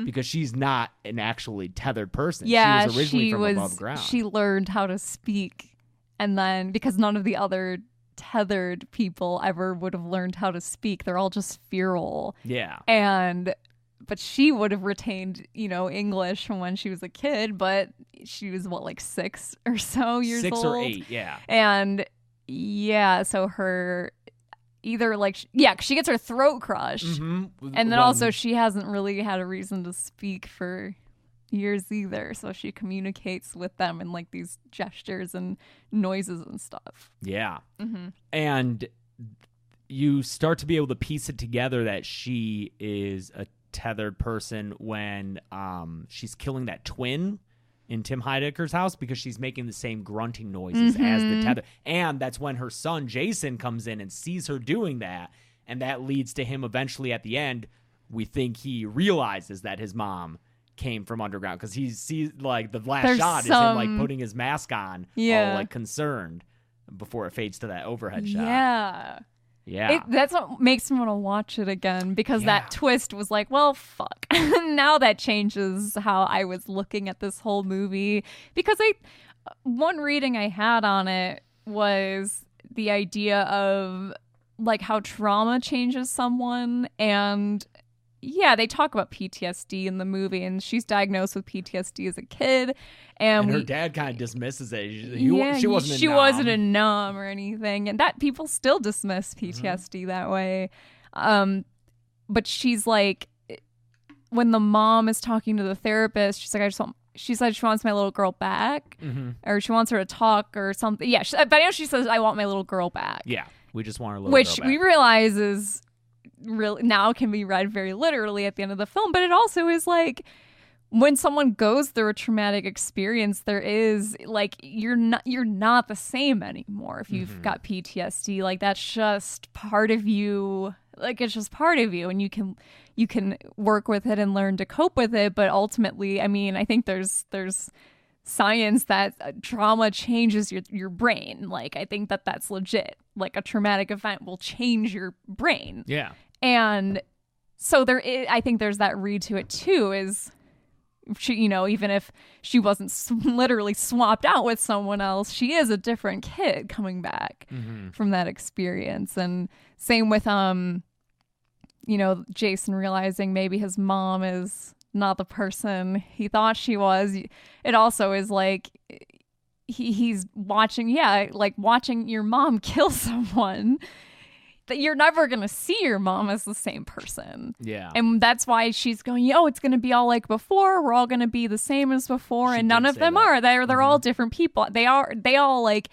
A: because she's not an actually tethered person
B: Mm-hmm. yeah.
A: she was originally
B: she
A: from
B: was.
A: above ground
B: She learned how to speak, and then because none of the other tethered people ever would have learned how to speak, they're all just feral.
A: yeah
B: and but she would have retained you know english from when she was a kid but she was what like six or so years
A: six
B: old?
A: or eight yeah.
B: And yeah so her either like sh- yeah she gets her throat crushed.
A: Mhm.
B: and then
A: When-
B: also she hasn't really had a reason to speak for years either so she communicates with them in like these gestures and noises and stuff.
A: Yeah.
B: Hmm
A: and you start to be able to piece it together that she is a tethered person when um, she's killing that twin in Tim Heidecker's house because she's making the same grunting noises as the
B: Mhm.
A: tether. And that's when her son Jason comes in and sees her doing that. And that leads to him eventually at the end, we think he realizes that his mom came from underground because he sees like the last
B: There's
A: shot is him like putting his mask on,
B: Yeah.
A: all like concerned before it fades to that overhead shot.
B: yeah
A: Yeah.
B: It, that's what makes me want to watch it again because
A: Yeah.
B: that twist was like, well, fuck. now that changes how I was looking at this whole movie because I uh, one reading I had on it was the idea of like how trauma changes someone and yeah, they talk about PTSD in the movie, and she's diagnosed with PTSD as a kid, and,
A: And her dad kind of dismisses it. She, he
B: yeah,
A: she wasn't.
B: she
A: a
B: wasn't a
A: nom.
B: or anything, and that people still dismiss
A: Mm-hmm.
B: PTSD that way. Um, but she's like, when the mom is talking to the therapist, she's like, I just want. She said she wants my little girl back,
A: Mhm.
B: or she wants her to talk or something. Yeah, she, but I know she says I want my little girl back
A: Yeah, we just want her little
B: which we realize is really now can be read very literally at the end of the film but it also is like when someone goes through a traumatic experience there is like you're not you're not the same anymore if you've
A: Mhm.
B: got PTSD like that's just part of you like it's just part of you and you can you can work with it and learn to cope with it but ultimately i mean i think there's there's science that uh, trauma changes your your brain. Like i think that that's legit. Like a traumatic event will change your brain.
A: Yeah,
B: and so there is, i think there's that read to it too is she you know even if she wasn't literally swapped out with someone else she is a different kid coming back
A: hmm
B: from that experience. And same with um you know jason realizing maybe his mom is not the person he thought she was. It also is like he, he's watching yeah like watching your mom kill someone that you're never going to see your mom as the same person
A: yeah.
B: and that's why she's going, yo, it's going to be all like before. We're all going to be the same as before.
A: She
B: and none of them
A: that.
B: are. They're, they're all mm-hmm. different people. They are, they all like,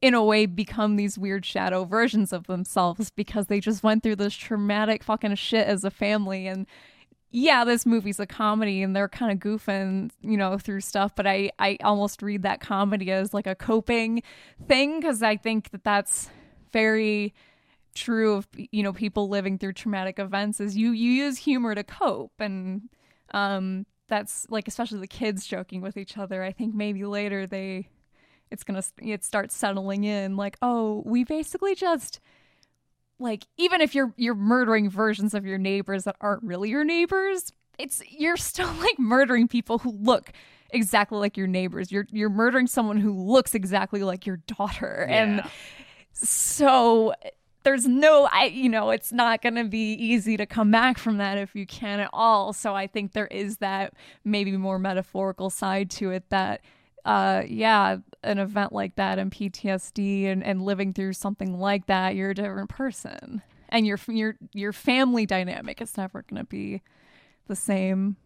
B: in a way, become these weird shadow versions of themselves because they just went through this traumatic fucking shit as a family. And yeah, this movie's a comedy and they're kind of goofing, you know, through stuff. But I, I almost read that comedy as like a coping thing because I think that that's very true of you know people living through traumatic events is you you use humor to cope. And um that's like especially the kids joking with each other i think maybe later they it's gonna it starts settling in like oh we basically just like even if you're you're murdering versions of your neighbors that aren't really your neighbors it's you're still like murdering people who look exactly like your neighbors. You're you're murdering someone who looks exactly like your daughter. And so there's no i you know it's not going to be easy to come back from that if you can at all. So i think there is that maybe more metaphorical side to it that uh yeah an event like that and ptsd and, and living through something like that you're a different person. And your your your family dynamic is never going to be the same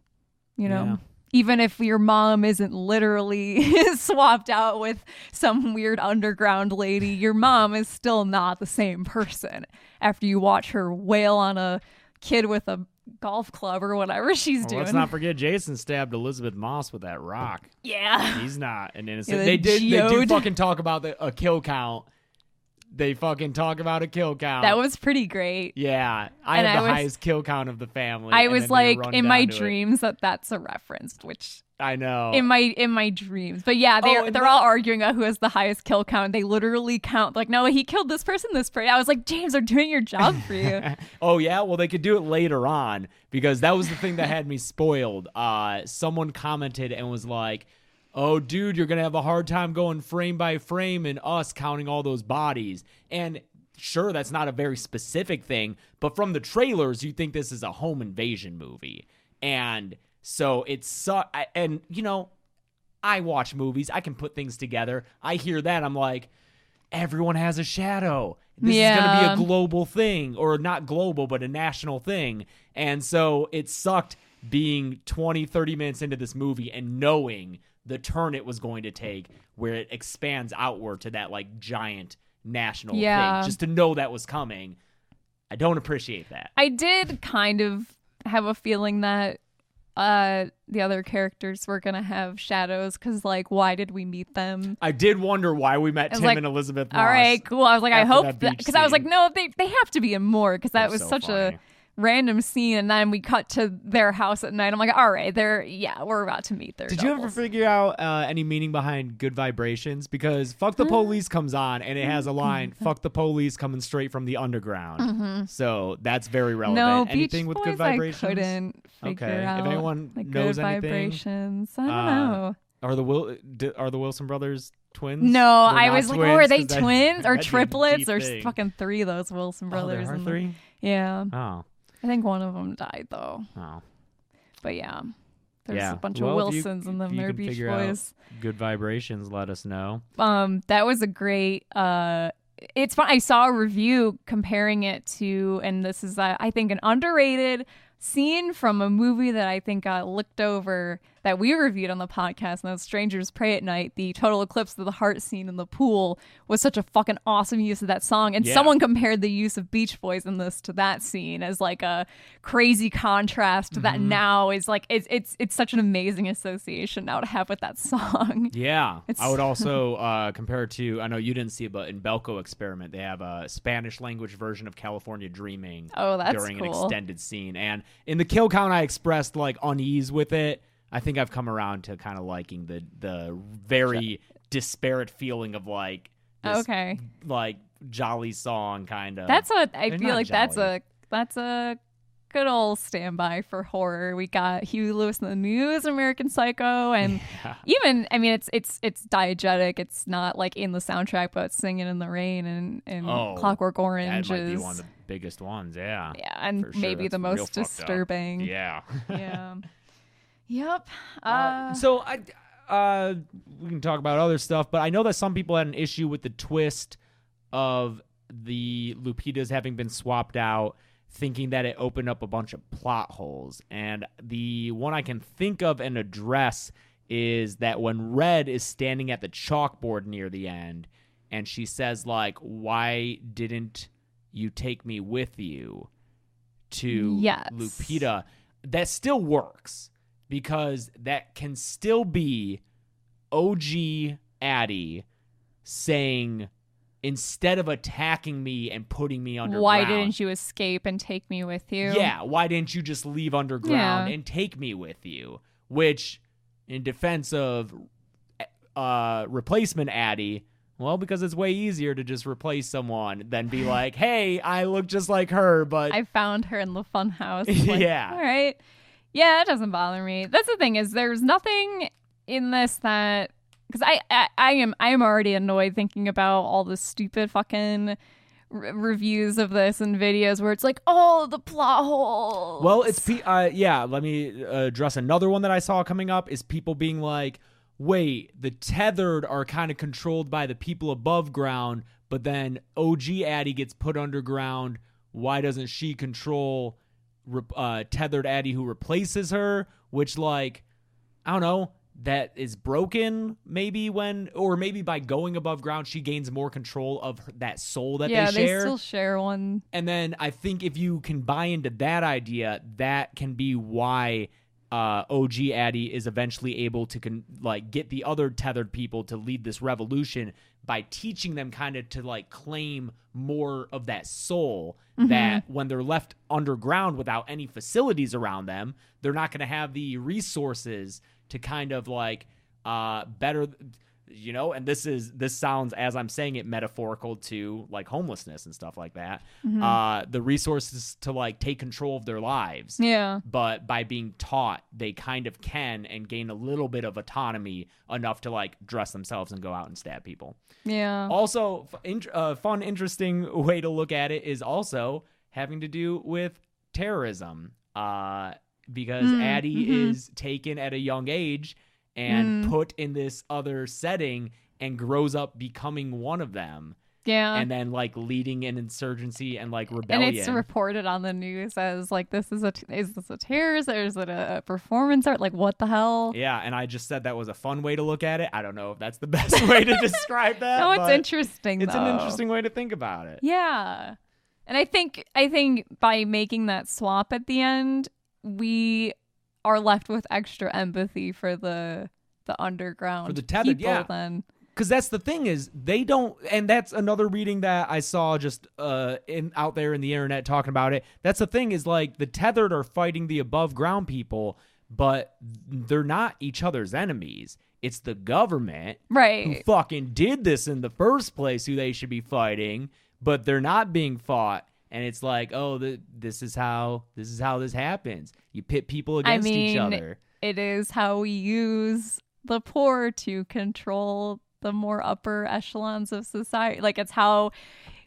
B: you know?
A: Yeah.
B: Even if your mom isn't literally swapped out with some weird underground lady, your mom is still not the same person after you watch her wail on a kid with a golf club or whatever she's
A: Well,
B: doing.
A: let's not forget Jason stabbed Elisabeth Moss with that rock.
B: yeah.
A: He's not an innocent.
B: Yeah,
A: they
B: the
A: did. They do fucking talk about the, a kill count. They fucking talk about a kill count.
B: That was pretty great.
A: yeah. I
B: And
A: have
B: I
A: the
B: was-
A: highest kill count of the family.
B: I was like in my
A: to it.
B: dreams that that's a reference, which
A: I know.
B: in my in my dreams. But yeah, they
A: Oh,
B: they're
A: the-
B: all arguing about who has the highest kill count. They literally count like, no, he killed this person, this person. I was like, James, they're doing your job for you.
A: oh yeah, well they could do it later on because that was the thing that had me spoiled. Uh, someone commented and was like, "Oh, dude, you're gonna have a hard time going frame by frame and us counting all those bodies." And sure, that's not a very specific thing, but from the trailers, you think this is a home invasion movie, and so it's so. And you know, I watch movies. I can put things together. I hear that. I'm like, everyone has a shadow. This is going to be a global thing, or not global, but a national thing. And so it sucked being 20, 30 minutes into this movie and knowing the turn it was going to take, where it expands outward to that like giant national
B: Yeah.
A: thing. Just to know that was coming. I don't appreciate that.
B: I did kind of have a feeling that uh the other characters were gonna have shadows because like why did we meet them
A: I did wonder why we met Tim
B: like,
A: and Elisabeth Moss.
B: all right cool i was like i hope
A: that
B: that
A: beach
B: because i was like no they, they have to be in more because that was
A: was so
B: such
A: funny.
B: a random scene and then we cut to their house at night i'm like all right they're yeah we're about to meet their
A: Did you ever figure out uh, any meaning behind good vibrations? Because fuck the police comes on and it has a line, fuck the police coming straight from the underground. So that's very relevant.
B: Mm-hmm. no
A: Anything
B: Beach
A: with
B: Boys
A: good vibrations?
B: i couldn't figure
A: Okay. If
B: out
A: anyone
B: like
A: knows
B: good
A: anything,
B: vibrations i don't
A: uh,
B: know
A: Are the Will are the Wilson brothers twins?
B: no,
A: They're
B: I was like, oh, are they
A: twins? that-
B: twins or
A: that'd be a
B: triplets or fucking three of those Wilson
A: Oh, there
B: brothers?
A: are
B: the-
A: three.
B: Yeah,
A: Oh,
B: I think one of them died though.
A: Oh,
B: But yeah, there's
A: Yeah.
B: a bunch
A: Well,
B: of
A: if you-
B: Wilsons and
A: you
B: They're Beach Boys.
A: good vibrations. Let us know.
B: um that was a great uh it's fun i saw a review comparing it to and this is uh, i think an underrated scene from a movie that i think got looked over that we reviewed on the podcast and that's Strangers Prey at Night the total eclipse of the heart scene in the pool was such a fucking awesome use of that song and
A: Yeah.
B: someone compared the use of beach boys in this to that scene as like a crazy contrast
A: Mm-hmm.
B: that now is like it's it's it's such an amazing association now to have with that song
A: Yeah,
B: It's-
A: I would also uh, compare it to. I know you didn't see it, but in Belko Experiment, they have a Spanish language version of California Dreaming.
B: Oh, that's
A: during an extended scene. And in the kill count, I expressed like unease with it. I think I've come around to kind of liking the the very disparate feeling of like this,
B: okay
A: like jolly song kind of.
B: That's what I
A: They're
B: feel like. That's
A: jolly.
B: a that's a good old standby for horror. We got Huey Lewis and the News, American Psycho, and
A: Yeah.
B: even I mean it's it's it's diegetic. It's not like in the soundtrack, but Singing in the Rain and, and
A: Oh,
B: Clockwork
A: that
B: Orange
A: might be
B: is
A: one of the biggest ones. Yeah.
B: yeah, and
A: sure.
B: maybe the
A: That's real
B: most disturbing.
A: Yeah.
B: yeah. Yep. Uh,
A: Uh, so I, uh, we can talk about other stuff, but I know that some people had an issue with the twist of the Lupitas having been swapped out, thinking that it opened up a bunch of plot holes. And the one I can think of and address is that when Red is standing at the chalkboard near the end, and she says like, "Why didn't you take me with you?" to
B: Yes.
A: Lupita, that still works because that can still be OG Addy saying instead of attacking me and putting me underground.
B: why didn't you escape and take me with you?
A: Yeah, why didn't you just leave underground
B: Yeah.
A: and take me with you? Which, in defense of uh, replacement Addy, well, because it's way easier to just replace someone than be like, "Hey, I look just like her," but
B: I found her in the fun house.
A: Yeah.
B: All right. Yeah, it doesn't bother me. That's the thing is there's nothing in this that because I, I I am I am already annoyed thinking about all the stupid fucking re- reviews of this and videos where it's like oh the plot holes.
A: Well, it's pe- uh, yeah. Let me uh, address another one that I saw coming up is people being like, "Wait, the tethered are kind of controlled by the people above ground, but then OG Addy gets put underground. Why doesn't she control uh, tethered Addie who replaces her? Which, like, I don't know." That is broken, maybe when, or maybe by going above ground, she gains more control of her, that soul that
B: yeah,
A: they share.
B: still share one.
A: And then I think if you can buy into that idea, that can be why uh, OG Addy is eventually able to con- like get the other tethered people to lead this revolution by teaching them kind of to like claim more of that soul that when they're left underground without any facilities around them, they're not going to have the resources to kind of like uh better you know and this is this sounds as i'm saying it metaphorical to like homelessness and stuff like that uh the resources to like take control of their lives
B: Yeah.
A: but by being taught they kind of can and gain a little bit of autonomy enough to like dress themselves and go out and stab people
B: Yeah.
A: also f- int- uh, fun interesting way to look at it is also having to do with terrorism uh because
B: Mm,
A: addie
B: mhm.
A: is taken at a young age and
B: Mm.
A: put in this other setting and grows up becoming one of them
B: yeah.
A: and then like leading an insurgency and like rebellion.
B: and it's reported on the news as like this is a t- is this a terrorist or is it a performance art like what the hell
A: yeah and i just said that was a fun way to look at it i don't know if that's the best way to describe that
B: no it's interesting
A: it's an interesting way to think about it
B: Yeah. And I think I think by making that swap at the end, we are left with extra empathy for the the underground
A: For the tethered,
B: people
A: yeah.
B: then.
A: because that's the thing is they don't and that's another reading that i saw just uh in out there in the internet talking about it that's the thing is like the tethered are fighting the above ground people but they're not each other's enemies it's the government
B: right who
A: fucking did this in the first place who they should be fighting but they're not being fought and it's like oh the, this is how this is how this happens you pit people
B: I
A: against each other
B: It is how we use the poor to control the more upper echelons of society. Like it's how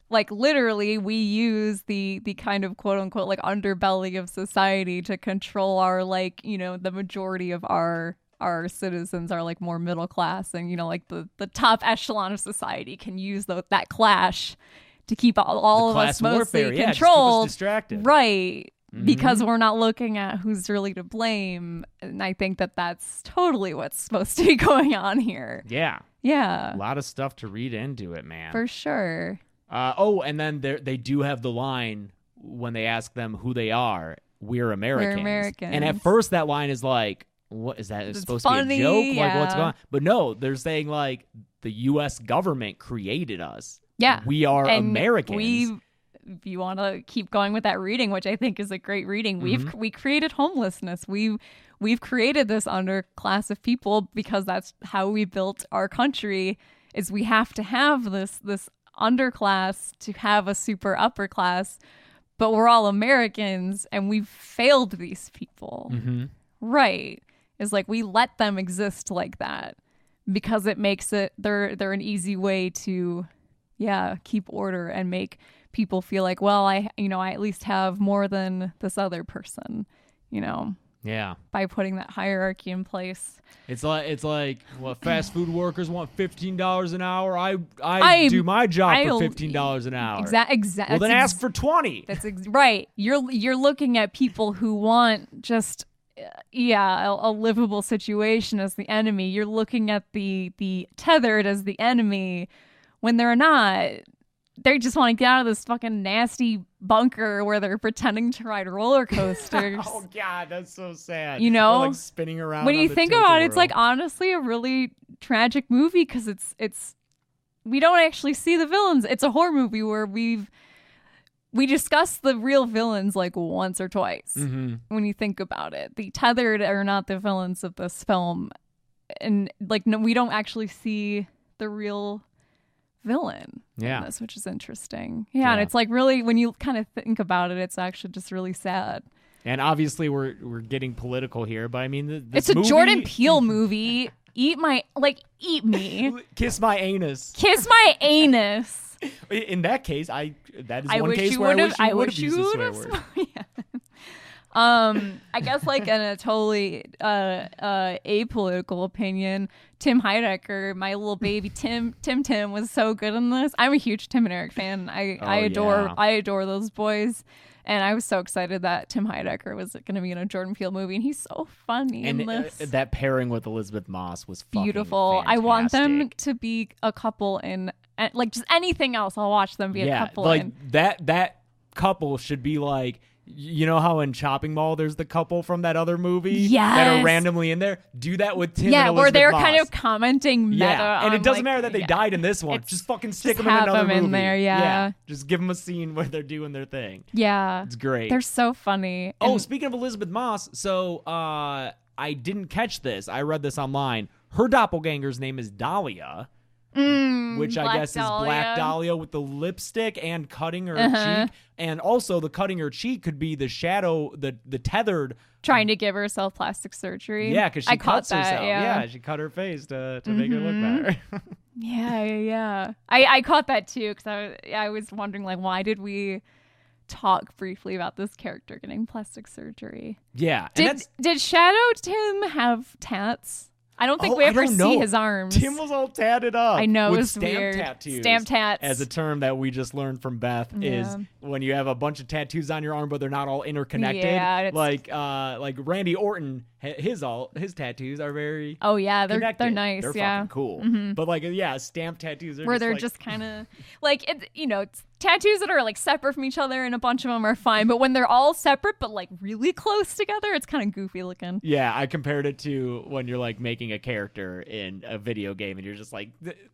B: like literally we use the the kind of quote unquote like underbelly of society to control our like you know the majority of our our citizens are like more middle class and you know like the the top echelon of society can use the, that clash to keep all, all of us mostly
A: warfare, yeah, just keep us
B: controlled
A: distracted.
B: right
A: Mhm.
B: because we're not looking at who's really to blame and i think that that's totally what's supposed to be going on here
A: Yeah,
B: yeah
A: a lot of stuff to read into it, man.
B: for sure
A: Uh, oh, and then they they do have the line when they ask them who they are. We're Americans.
B: We're Americans.
A: And at first, that line is like, "What is that? Is
B: It's
A: supposed to be a joke? Like, what's going on?" But no, they're saying like the U.S. government created us.
B: Yeah.
A: We are
B: and
A: Americans.
B: we if you want to keep going with that reading which i think is a great reading we've
A: Mm-hmm.
B: we created homelessness. We've we've created this underclass of people because that's how we built our country is we have to have this this underclass to have a super upper class but we're all americans and we've failed these people.
A: Hmm
B: right. Is like we let them exist like that because it makes it they're they're an easy way to yeah keep order and make people feel like well i you know i at least have more than this other person you know
A: Yeah.
B: by putting that hierarchy in place
A: It's like it's like what fast food workers want fifteen dollars an hour. I I,
B: I-
A: do my job
B: I'll-
A: for fifteen dollars an hour.
B: exactly exactly
A: Well, then ask for twenty.
B: That's ex- right. You're you're looking at people who want just uh, yeah, a, a livable situation as the enemy. You're looking at the the tethered as the enemy when they're not. They just want to get out of this fucking nasty bunker where they're pretending to ride roller coasters.
A: oh God, that's so sad.
B: You
A: Or,
B: know,
A: like spinning around.
B: when you think about it, it's like honestly a really tragic movie because it's it's we don't actually see the villains. It's a horror movie where we've we discuss the real villains like once or twice
A: Mhm.
B: when you think about it. The tethered are not the villains of this film, and like no, we don't actually see the real villain. in
A: Yeah.
B: this, which is interesting. Yeah, and it's like really when you kind of think about it, it's actually just really sad.
A: And obviously, we're we're getting political here, but I mean,
B: It's a
A: movie-
B: Jordan Peele movie. Eat my like eat me.
A: Kiss my anus.
B: Kiss my anus.
A: In that case, I that is
B: I
A: one case where I wish you would have used
B: you
A: a swear word.
B: Yeah. Um, I guess like in a totally uh uh apolitical opinion, Tim Heidecker, my little baby Tim Tim Tim was so good in this. I'm a huge Tim and Eric fan. I I
A: Oh,
B: adore
A: yeah.
B: I adore those boys. And I was so excited that Tim Heidecker was going to be in a Jordan Peele movie, and he's so funny
A: And
B: in
A: uh, that pairing with Elisabeth Moss was
B: beautiful. I want them to be a couple in uh, like just anything else. I'll watch them be a couple
A: like
B: in.
A: that. That couple should be like. You know how in Chopping Mall there's the couple from that other movie that are randomly in there. Do that with Tim.
B: Yeah, where they're
A: Moss.
B: kind of commenting meta.
A: Yeah, and it doesn't
B: like,
A: matter that they
B: yeah.
A: died in this one.
B: It's-
A: Just fucking stick
B: just
A: them in another
B: them in
A: movie.
B: there, yeah.
A: just give them a scene where they're doing their thing.
B: Yeah,
A: It's great.
B: they're so funny.
A: Oh,
B: And-
A: speaking of Elisabeth Moss, so uh, I didn't catch this. I read this online. Her doppelganger's name is Dahlia,
B: Mm,
A: which I guess is Black
B: Dahlia.
A: Dahlia with the lipstick and cutting her
B: Uh-huh.
A: cheek. And also, the cutting her cheek could be the shadow, the the tethered.
B: trying to give herself plastic surgery.
A: Yeah, because she
B: I
A: cuts
B: that,
A: herself.
B: Yeah.
A: she cut her face to, to make her look
B: Mhm.
A: better.
B: yeah, yeah, yeah. I I caught that too because I was I was wondering like why did we talk briefly about this character getting plastic surgery?
A: yeah,
B: Did did Shadow Tim have tats? I don't think
A: Oh,
B: we ever see
A: know.
B: his arms.
A: Tim was all tatted up.
B: I know, it
A: with
B: was
A: stamp
B: weird.
A: tattoos.
B: Stamp tats.
A: as a term that we just learned from Beth is when you have a bunch of tattoos on your arm but they're not all interconnected.
B: Yeah, it's-
A: like uh like Randy Orton his all his tattoos are very
B: oh yeah, they're
A: connected.
B: they're nice.
A: They're
B: yeah.
A: fucking cool.
B: Mhm.
A: But like yeah, stamp tattoos are
B: where
A: just
B: they're
A: like-
B: just kind of like it, you know it's tattoos that are like separate from each other and a bunch of them are fine but when they're all separate but like really close together it's kind of goofy looking.
A: Yeah, I compared it to when you're like making a character in a video game and you're just like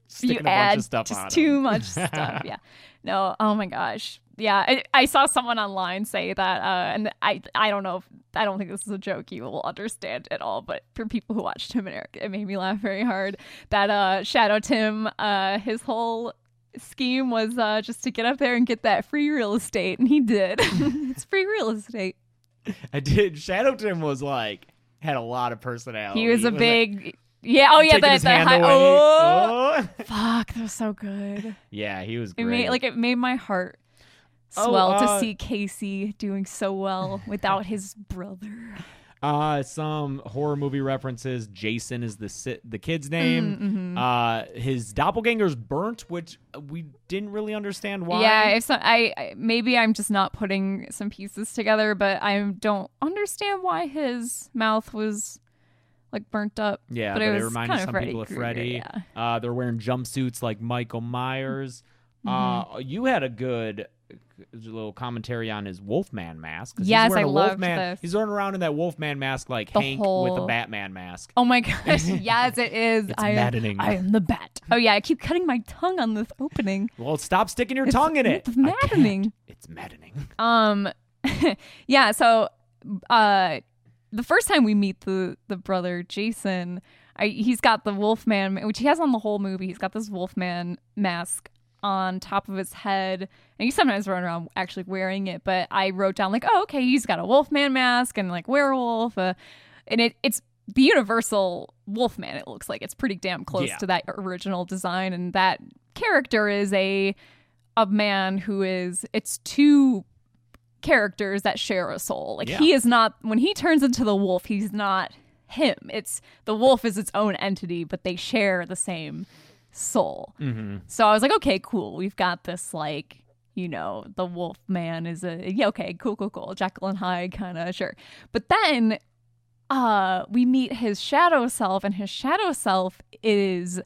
A: sticking
B: you
A: a bunch of stuff
B: just
A: on
B: too much stuff yeah. No oh my gosh. Yeah I, I saw someone online say that uh and i i don't know if i don't think this is a joke you will understand at all but for people who watched tim and eric it made me laugh very hard that uh shadow tim uh his whole scheme was uh just to get up there and get that free real estate and he did it's free real estate
A: I did Shadow Tim was like had a lot of personality.
B: he was a
A: like-
B: big Yeah. Oh yeah.
A: That,
B: The,
A: his
B: the
A: hand
B: hi-
A: away.
B: oh,
A: Oh.
B: fuck. That was so good.
A: Yeah, he was
B: It
A: great.
B: made like it made my heart
A: Oh,
B: swell
A: uh,
B: to see Casey doing so well without his brother.
A: Uh, some horror movie references. Jason is the si- the kid's
B: Mm,
A: name.
B: mm-hmm.
A: Uh, his doppelganger's burnt, which we didn't really understand why.
B: Yeah, if so, I, I maybe I'm just not putting some pieces together, but I don't understand why his mouth was like burnt up.
A: Yeah,
B: but,
A: but,
B: it
A: it, reminded some
B: Freddy
A: people of
B: Krueger,
A: Freddy.
B: Yeah.
A: Uh, they're wearing jumpsuits like Michael Myers.
B: Mm-hmm.
A: Uh, you had a good little commentary on his Wolfman mask.
B: Yes,
A: he's wearing
B: I
A: Wolfman.
B: this.
A: He's running around in that Wolfman mask like
B: The
A: Hank with a Batman mask.
B: Oh my gosh! yes, it is.
A: It's
B: I am,
A: maddening.
B: I am the bat. Oh yeah, I keep cutting my tongue on this opening.
A: Well, stop sticking your
B: It's-
A: tongue in it.
B: it's maddening.
A: It's maddening.
B: Um, yeah. So, uh, the first time we meet the the brother Jason, I, he's got the Wolfman, which he has on the whole movie. He's got this Wolfman mask on top of his head, and he sometimes run around actually wearing it. But I wrote down like, oh, okay, he's got a Wolfman mask and like werewolf, uh, and it it's the universal Wolfman. It looks like it's pretty damn close
A: Yeah.
B: to that original design, and that character is a a man who is it's two characters that share a soul. Like
A: Yeah.
B: he is not when he turns into the wolf, he's not him. It's the wolf is its own entity, but they share the same soul.
A: Mm-hmm.
B: So I was like, okay, cool. We've got this like, you know, the wolf man is a yeah, okay, cool, cool, cool. Jekyll and Hyde kind of sure. But then uh we meet his shadow self and his shadow self is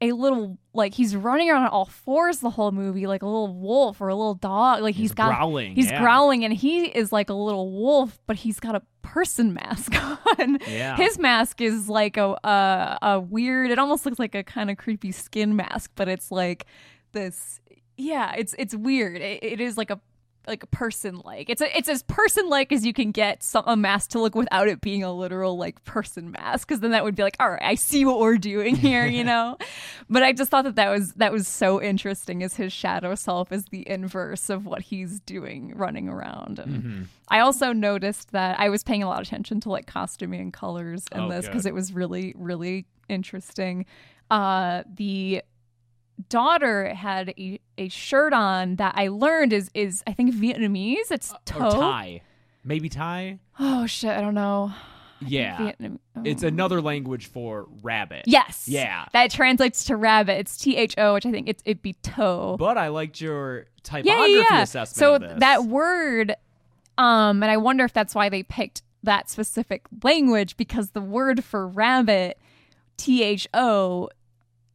B: a little like he's running around on all fours the whole movie like a little wolf or a little dog like
A: He's,
B: he's got
A: growling.
B: He's
A: yeah.
B: growling and he is like a little wolf, but he's got a person mask on.
A: Yeah.
B: His mask is like a a, a weird. It almost looks like a kind of creepy skin mask, but it's like this. Yeah, it's it's weird. It, it is like a like a person like. It's a, it's as person like as you can get some, a mask to look without it being a literal like person mask. Because then that would be like, all right, I see what we're doing here, you know. but I just thought that that was that was so interesting. As his shadow self is the inverse of what he's doing, running around. And
A: Mhm.
B: I also noticed that I was paying a lot of attention to like costuming and colors in
A: Oh,
B: this because it was really, really interesting. Uh, the daughter had a, a shirt on that I learned is is I think Vietnamese. It's
A: Or
B: toe.
A: Thai. Maybe Thai?
B: Oh shit, I don't know.
A: Yeah.
B: Vietnam.
A: It's
B: oh.
A: another language for rabbit.
B: Yes.
A: Yeah.
B: That translates to rabbit. It's T H O, which I think it's it'd be toe.
A: But I liked your typography
B: yeah, yeah, yeah.
A: assessment.
B: So that word, um, and I wonder if that's why they picked that specific language because the word for rabbit, T H O,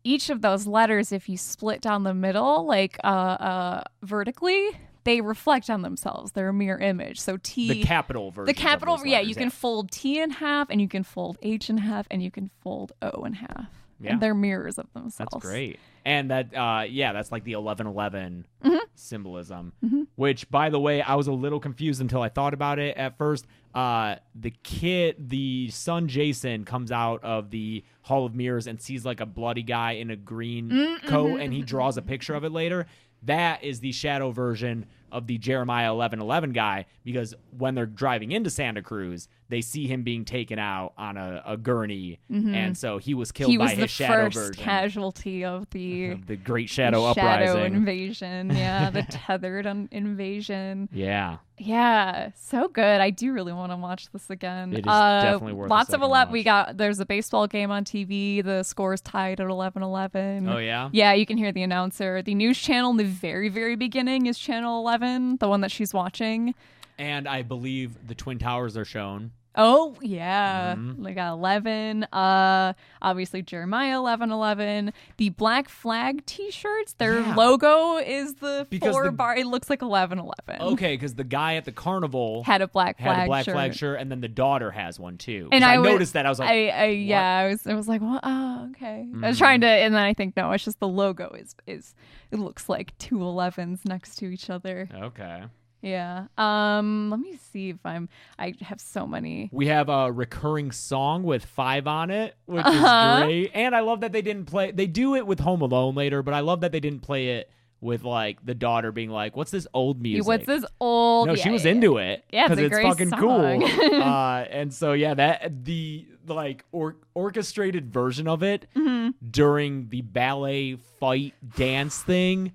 B: each of those letters, if you split down the middle, like uh, uh, vertically, they reflect on themselves. They're a mirror image. So T.
A: the capital version.
B: the capital,
A: those
B: yeah,
A: letters,
B: you can fold T in half, and you can fold H in half, and you can fold O in half.
A: Yeah.
B: And they're mirrors of themselves.
A: That's great. And that, uh, yeah, that's like the eleven eleven
B: Mm-hmm.
A: symbolism. Which, by the way, I was a little confused until I thought about it at first. Uh, the kid, the son Jason, comes out of the Hall of Mirrors and sees like a bloody guy in a green
B: Mm-hmm.
A: coat, and he draws a picture of it later. That is the shadow version of the Jeremiah eleven eleven guy because when they're driving into Santa Cruz, they see him being taken out on a, a gurney, and so he was killed
B: Mm-hmm. He
A: by
B: was
A: his
B: the
A: shadow
B: first
A: version.
B: casualty of the
A: the Great Shadow
B: shadow
A: Uprising.
B: invasion. Yeah, the tethered invasion.
A: yeah,
B: Yeah, so good. I do really want to watch this again.
A: It is
B: uh,
A: definitely worth
B: Lots of eleven. We got there's a baseball game on TV. The score's tied at 11-11.
A: Oh yeah.
B: Yeah, you can hear the announcer. The news channel in the very, very beginning is channel 11, the one that she's watching.
A: And I believe the Twin Towers are shown.
B: Oh, yeah.
A: Mhm.
B: They got 11. Uh, obviously, Jeremiah 11 11. The Black Flag t shirts, their
A: Yeah.
B: logo is the
A: Because
B: four
A: the-
B: bar. It looks like 11 11.
A: Okay, because the guy at the carnival
B: Had a black flag
A: had a black
B: shirt.
A: flag shirt, and then the daughter has one too.
B: And I
A: I,
B: would-
A: noticed that. I was like,
B: I, I yeah, I was I was like, well, oh, okay. I was trying to, and then I think no, it's just the logo is is it looks like two 11s next to each other.
A: okay.
B: Yeah. Um. Let me see if I'm. I have so many.
A: We have a recurring song with five on it, which
B: Uh-huh.
A: is great. And I love that they didn't play. They do it with Home Alone later, but I love that they didn't play it with like the daughter being like, "What's this old music?"
B: What's this old?
A: No,
B: yeah,
A: she was
B: yeah,
A: into it.
B: Yeah, it's a
A: it's
B: great
A: fucking
B: song.
A: cool. uh, and so yeah, that the like or, orchestrated version of it
B: Mm-hmm.
A: during the ballet fight dance thing,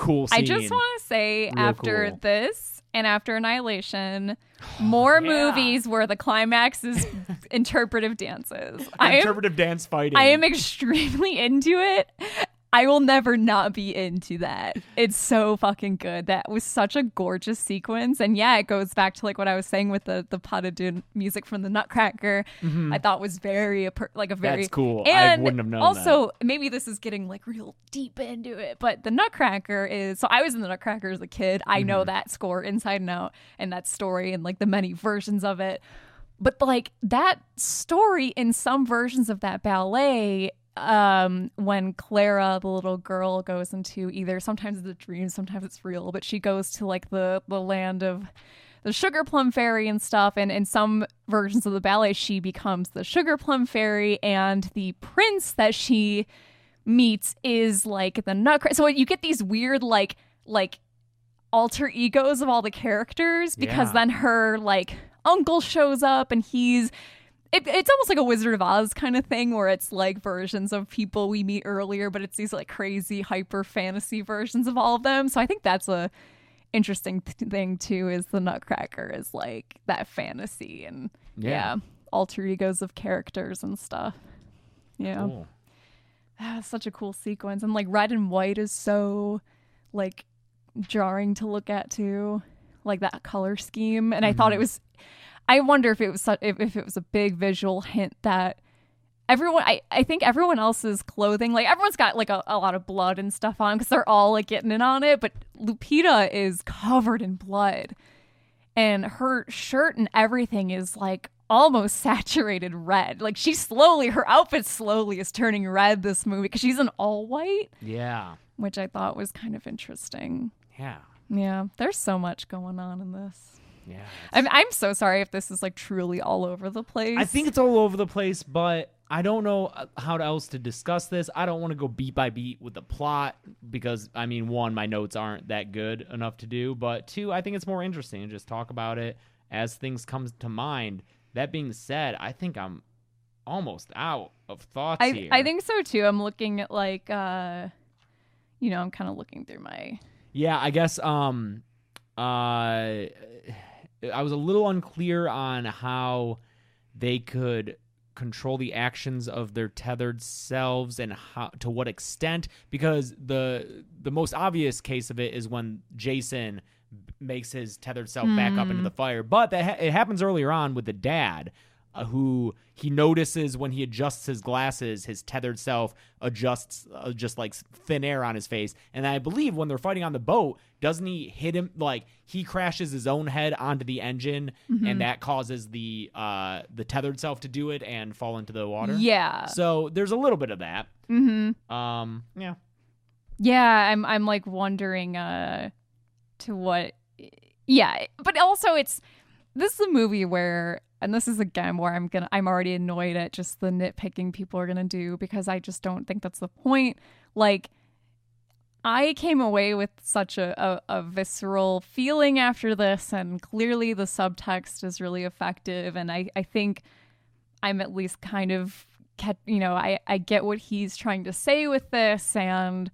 A: cool. Scene.
B: I just want to say,
A: Real
B: after
A: cool.
B: this and after Annihilation, more
A: Yeah.
B: movies where the climax is interpretive dances. I am,
A: interpretive dance fighting.
B: I am extremely into it. I will never not be into that. It's so fucking good. That was such a gorgeous sequence, and yeah, it goes back to like what I was saying with the the pas de deux music from the Nutcracker. I thought was very like a very
A: Mm-hmm. That's cool. I
B: And
A: wouldn't have known
B: also, maybe this is getting like real deep into it, but the Nutcracker is so I was in the Nutcracker as a kid. I
A: Mm-hmm.
B: know that score inside and out, and that story, and like the many versions of it. But like that story in some versions of that ballet, um, when Clara, the little girl, goes into either sometimes it's a dream, sometimes it's real, but she goes to like the the land of the sugar plum fairy and stuff and in some versions of the ballet she becomes the sugar plum fairy and the prince that she meets is like the nutcracker so you get these weird like like alter egos of all the characters because
A: Yeah.
B: then her like uncle shows up and he's it, it's almost like a Wizard of Oz kind of thing where it's like versions of people we meet earlier, but it's these like crazy hyper fantasy versions of all of them. So I think that's a interesting th- thing too. Is the Nutcracker is like that fantasy and
A: Yeah.
B: yeah, alter egos of characters and stuff. Yeah,
A: Cool.
B: that's such a cool sequence, and like red and white is so like jarring to look at too, like that color scheme. And I thought it mm-hmm. was. I wonder if it was su- if, if it was a big visual hint that everyone I, I think everyone else's clothing like everyone's got like a, a lot of blood and stuff on because they're all like getting in on it but lupita is covered in blood. And her shirt and everything is like almost saturated red. Like she slowly her outfit slowly is turning red this movie because she's an all white.
A: Yeah.
B: which i thought was kind of interesting.
A: Yeah.
B: yeah there's so much going on in this
A: Yeah.
B: I'm, I'm so sorry if this is like truly all over the place
A: I think it's all over the place, but I don't know uh, how else to discuss this. I don't want to go beat by beat with the plot because, I mean, one, my notes aren't that good enough to do, but two, I think it's more interesting to just talk about it as things come to mind. That being said, I think I'm almost out of thoughts
B: I,
A: here.
B: I think so too. I'm looking at like uh you know, I'm kind of looking through my
A: Yeah, I guess um uh I was a little unclear on how they could control the actions of their tethered selves and how to what extent because the the most obvious case of it is when Jason makes his tethered self back up into hmm. the fire. But that ha- it happens earlier on with the dad uh, who he notices when he adjusts his glasses, his tethered self adjusts uh, just like thin air on his face. And I believe when they're fighting on the boat, doesn't he hit him like he crashes his own head onto the engine, and that causes the uh the tethered self to do it and fall into the water.
B: Yeah.
A: So there's a little bit of that.
B: Mhm.
A: Um. Yeah.
B: Yeah, I'm I'm like wondering uh to what Yeah, but also it's this is a movie where and this is again where I'm gonna I'm already annoyed at just the nitpicking people are gonna do because I just don't think that's the point. Like I came away with such a, a, a visceral feeling after this and clearly the subtext is really effective and I, I think I'm at least kind of you know, I, I get what he's trying to say with this and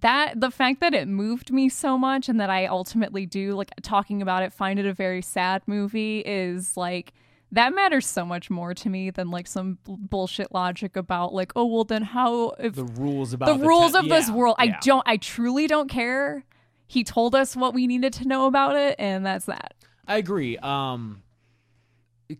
B: that the fact that it moved me so much and that I ultimately do like talking about it find it a very sad movie is like that matters so much more to me than like some b- bullshit logic about like oh well then how if
A: The rules about
B: the,
A: the,
B: rules
A: te-
B: of this
A: yeah,
B: world I don't I truly don't care he told us what we needed to know about it and that's that
A: I agree. Um,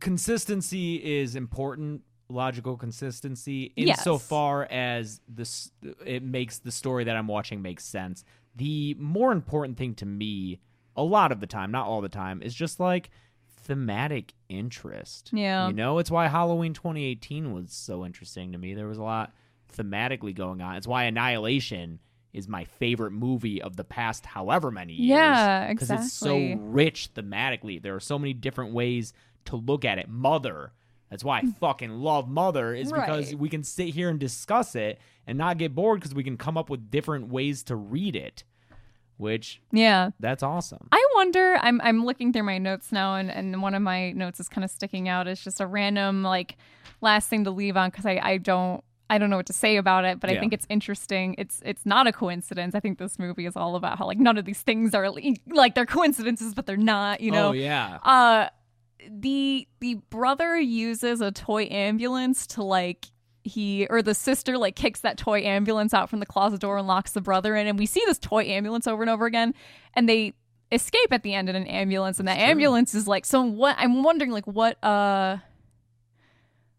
A: consistency is important. Logical consistency,
B: Yes.
A: insofar as this, it makes the story that I'm watching make sense. The more important thing to me, a lot of the time, not all the time, is just like thematic interest.
B: Yeah.
A: you know, it's why Halloween 2018 was so interesting to me. There was a lot thematically going on. It's why Annihilation is my favorite movie of the past however many years.
B: Yeah,
A: Because it's so rich thematically. There are so many different ways to look at it. Mother, That's why I fucking love Mother is because we can sit here and discuss it and not get bored because we can come up with different ways to read it, which
B: Yeah.
A: that's awesome.
B: I wonder. I'm I'm looking through my notes now, and, and one of my notes is kind of sticking out. It's just a random like last thing to leave on because I I don't I don't know what to say about it, but I think it's interesting. It's it's not a coincidence. I think this movie is all about how like none of these things are like they're coincidences, but they're not. You know.
A: oh yeah.
B: Uh, the the brother uses a toy ambulance to like he or the sister like kicks that toy ambulance out from the closet door and locks the brother in and we see this toy ambulance over and over again and they escape at the end in an ambulance and that ambulance is like so what i'm wondering like what uh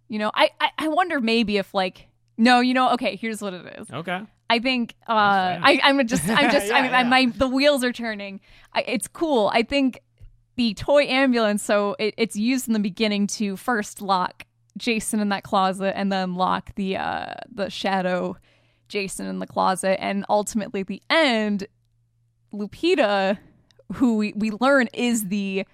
B: you know I, I i wonder maybe if like no you know okay here's what it is
A: Okay.
B: I think uh, I, I'm just I'm just
A: Yeah,
B: I mean
A: yeah.
B: my the wheels are turning. I, it's cool. I think the toy ambulance. So it, it's used in the beginning to first lock Jason in that closet and then lock the uh, the shadow Jason in the closet, and ultimately at the end, Lupita, who we, we learn is the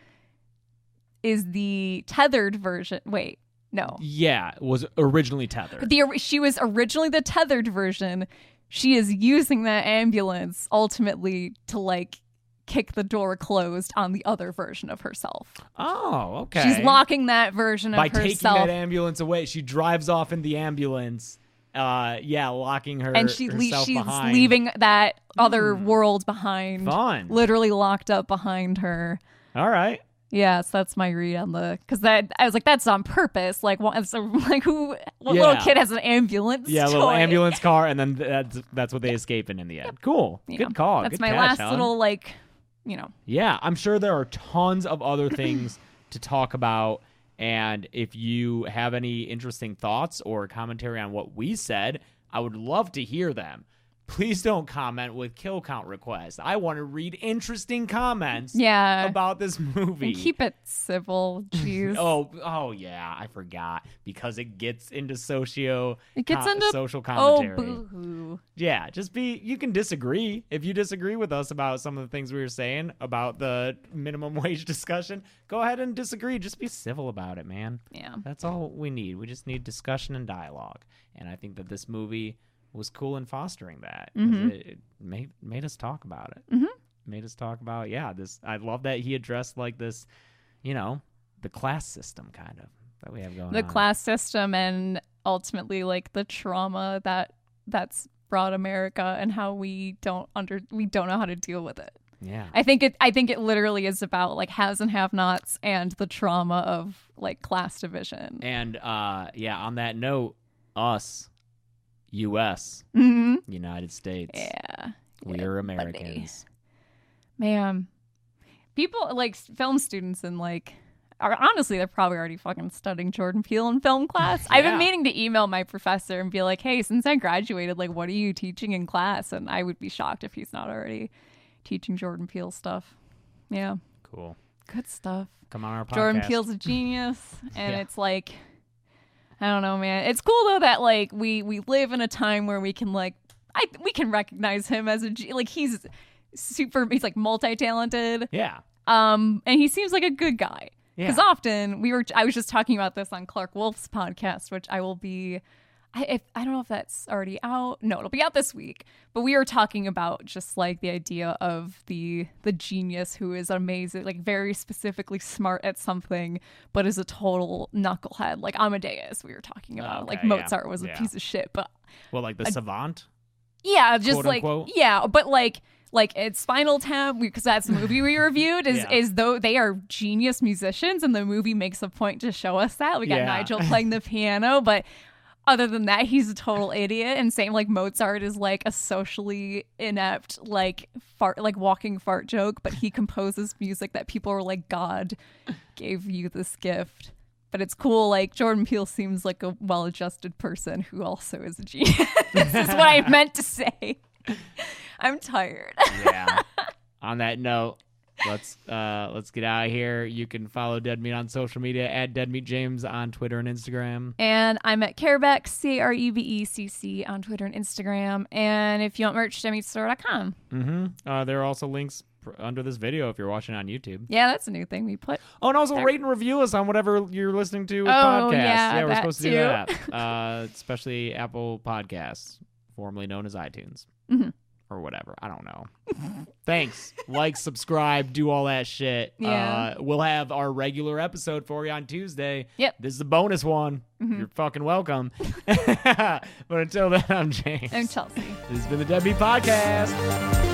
B: is the tethered version. Wait, no,
A: Yeah, was originally tethered.
B: the she was originally the tethered version. She is using that ambulance ultimately to like kick the door closed on the other version of herself.
A: oh, okay.
B: She's locking that version
A: by
B: of herself.
A: By taking that ambulance away. She drives off in the ambulance. Uh, yeah, locking her
B: and she le- she's
A: behind.
B: leaving that other
A: Hmm.
B: world behind,
A: Fun.
B: literally locked up behind her.
A: All right.
B: Yes, that's my read on the because that I was like that's on purpose. Like, what, so, like who? What
A: Yeah.
B: little kid has an ambulance?
A: Yeah, a little ambulance car, and then that's that's what they escape in in the end. Cool.
B: Yeah.
A: Good call.
B: That's
A: Good
B: my
A: catch,
B: last
A: Helen.
B: little like, you know.
A: Yeah, I'm sure there are tons of other things to talk about. And if you have any interesting thoughts or commentary on what we said, I would love to hear them. Please don't comment with kill count requests. I want to read interesting comments
B: Yeah.
A: about this movie.
B: And keep it civil, jeez.
A: Oh, oh yeah, I forgot because it gets into socio
B: It gets
A: co-
B: into-
A: social commentary.
B: oh,
A: commentary.
B: boo hoo.
A: Yeah, just be. You can disagree if you disagree with us about some of the things we were saying about the minimum wage discussion. Go ahead and disagree. Just be civil about it, man.
B: Yeah.
A: That's all we need. We just need discussion and dialogue. And I think that this movie was cool in fostering that.
B: Mhm.
A: It, it made made us talk about it.
B: Mhm.
A: Made us talk about yeah. This I love that he addressed like this, you know, the class system kind of that we have going on.
B: The
A: on.
B: class system and ultimately like the trauma that that's brought America and how we don't under we don't know how to deal with it.
A: Yeah.
B: I think it I think it literally is about like has and have nots and the trauma of like class division.
A: And uh yeah, on that note, us, US,
B: hmm
A: United States.
B: Yeah.
A: We
B: Yeah,
A: are
B: buddy.
A: Americans.
B: Man. People like film students and like are honestly they're probably already fucking studying Jordan Peele in film class. I've been meaning to email my professor and be like, "Hey, since I graduated, like what are you teaching in class?" And I would be shocked if he's not already teaching Jordan Peele stuff. Yeah.
A: Cool.
B: Good stuff.
A: Come on our podcast.
B: Jordan Peele's a genius, and
A: Yeah.
B: it's like, I don't know, man. It's cool though that like we we live in a time where we can like I we can recognize him as a like he's super he's like multi talented,
A: Yeah.
B: um, and he seems like a good guy.
A: Yeah.
B: Because often we were I was just talking about this on Clarke Wolfe's podcast, which I will be. I, if, I don't know if that's already out. No, it'll be out this week. But we were talking about just like the idea of the the genius who is amazing, like very specifically smart at something, but is a total knucklehead. Like Amadeus, we were talking about. like
A: Okay, yeah,
B: Mozart was a
A: yeah.
B: piece of shit, but
A: Well, like the savant.
B: yeah, just like
A: unquote?
B: yeah, but like like it's Spinal Tap because that's the movie we reviewed is
A: Yeah.
B: is though they are genius musicians and the movie makes a point to show us that. We got
A: Yeah.
B: Nigel playing the piano, but other than that, he's a total idiot. And same like Mozart is like a socially inept like fart like walking fart joke, but he composes music that people are like God gave you this gift. But it's cool. Like Jordan Peele seems like a well-adjusted person who also is a genius. this is what I meant to say. I'm tired.
A: Yeah. On that note, let's uh let's get out of here. You can follow Dead Meat on social media at Dead Meat James on Twitter and Instagram.
B: And I'm at carebecc, C A R E B E C C, on Twitter and Instagram. And if you want merch, deadmeatstore.com.
A: Mm-hmm. Uh, there are also links pr- under this video if you're watching on YouTube.
B: Yeah, that's a new thing we put.
A: Oh, and also
B: There-
A: rate and review us on whatever you're listening to with
B: Oh,
A: podcasts.
B: yeah,
A: we're
B: that
A: supposed to do that. Uh, especially Apple Podcasts, formerly known as iTunes.
B: Mhm.
A: Or whatever. I don't know. Thanks. Like, subscribe, do all that shit.
B: Yeah.
A: Uh, we'll have our regular episode for you on Tuesday.
B: Yep.
A: This is a bonus one.
B: Mhm.
A: You're fucking welcome. but until then, I'm James.
B: I'm Chelsea.
A: This has been the Dead Meat Podcast.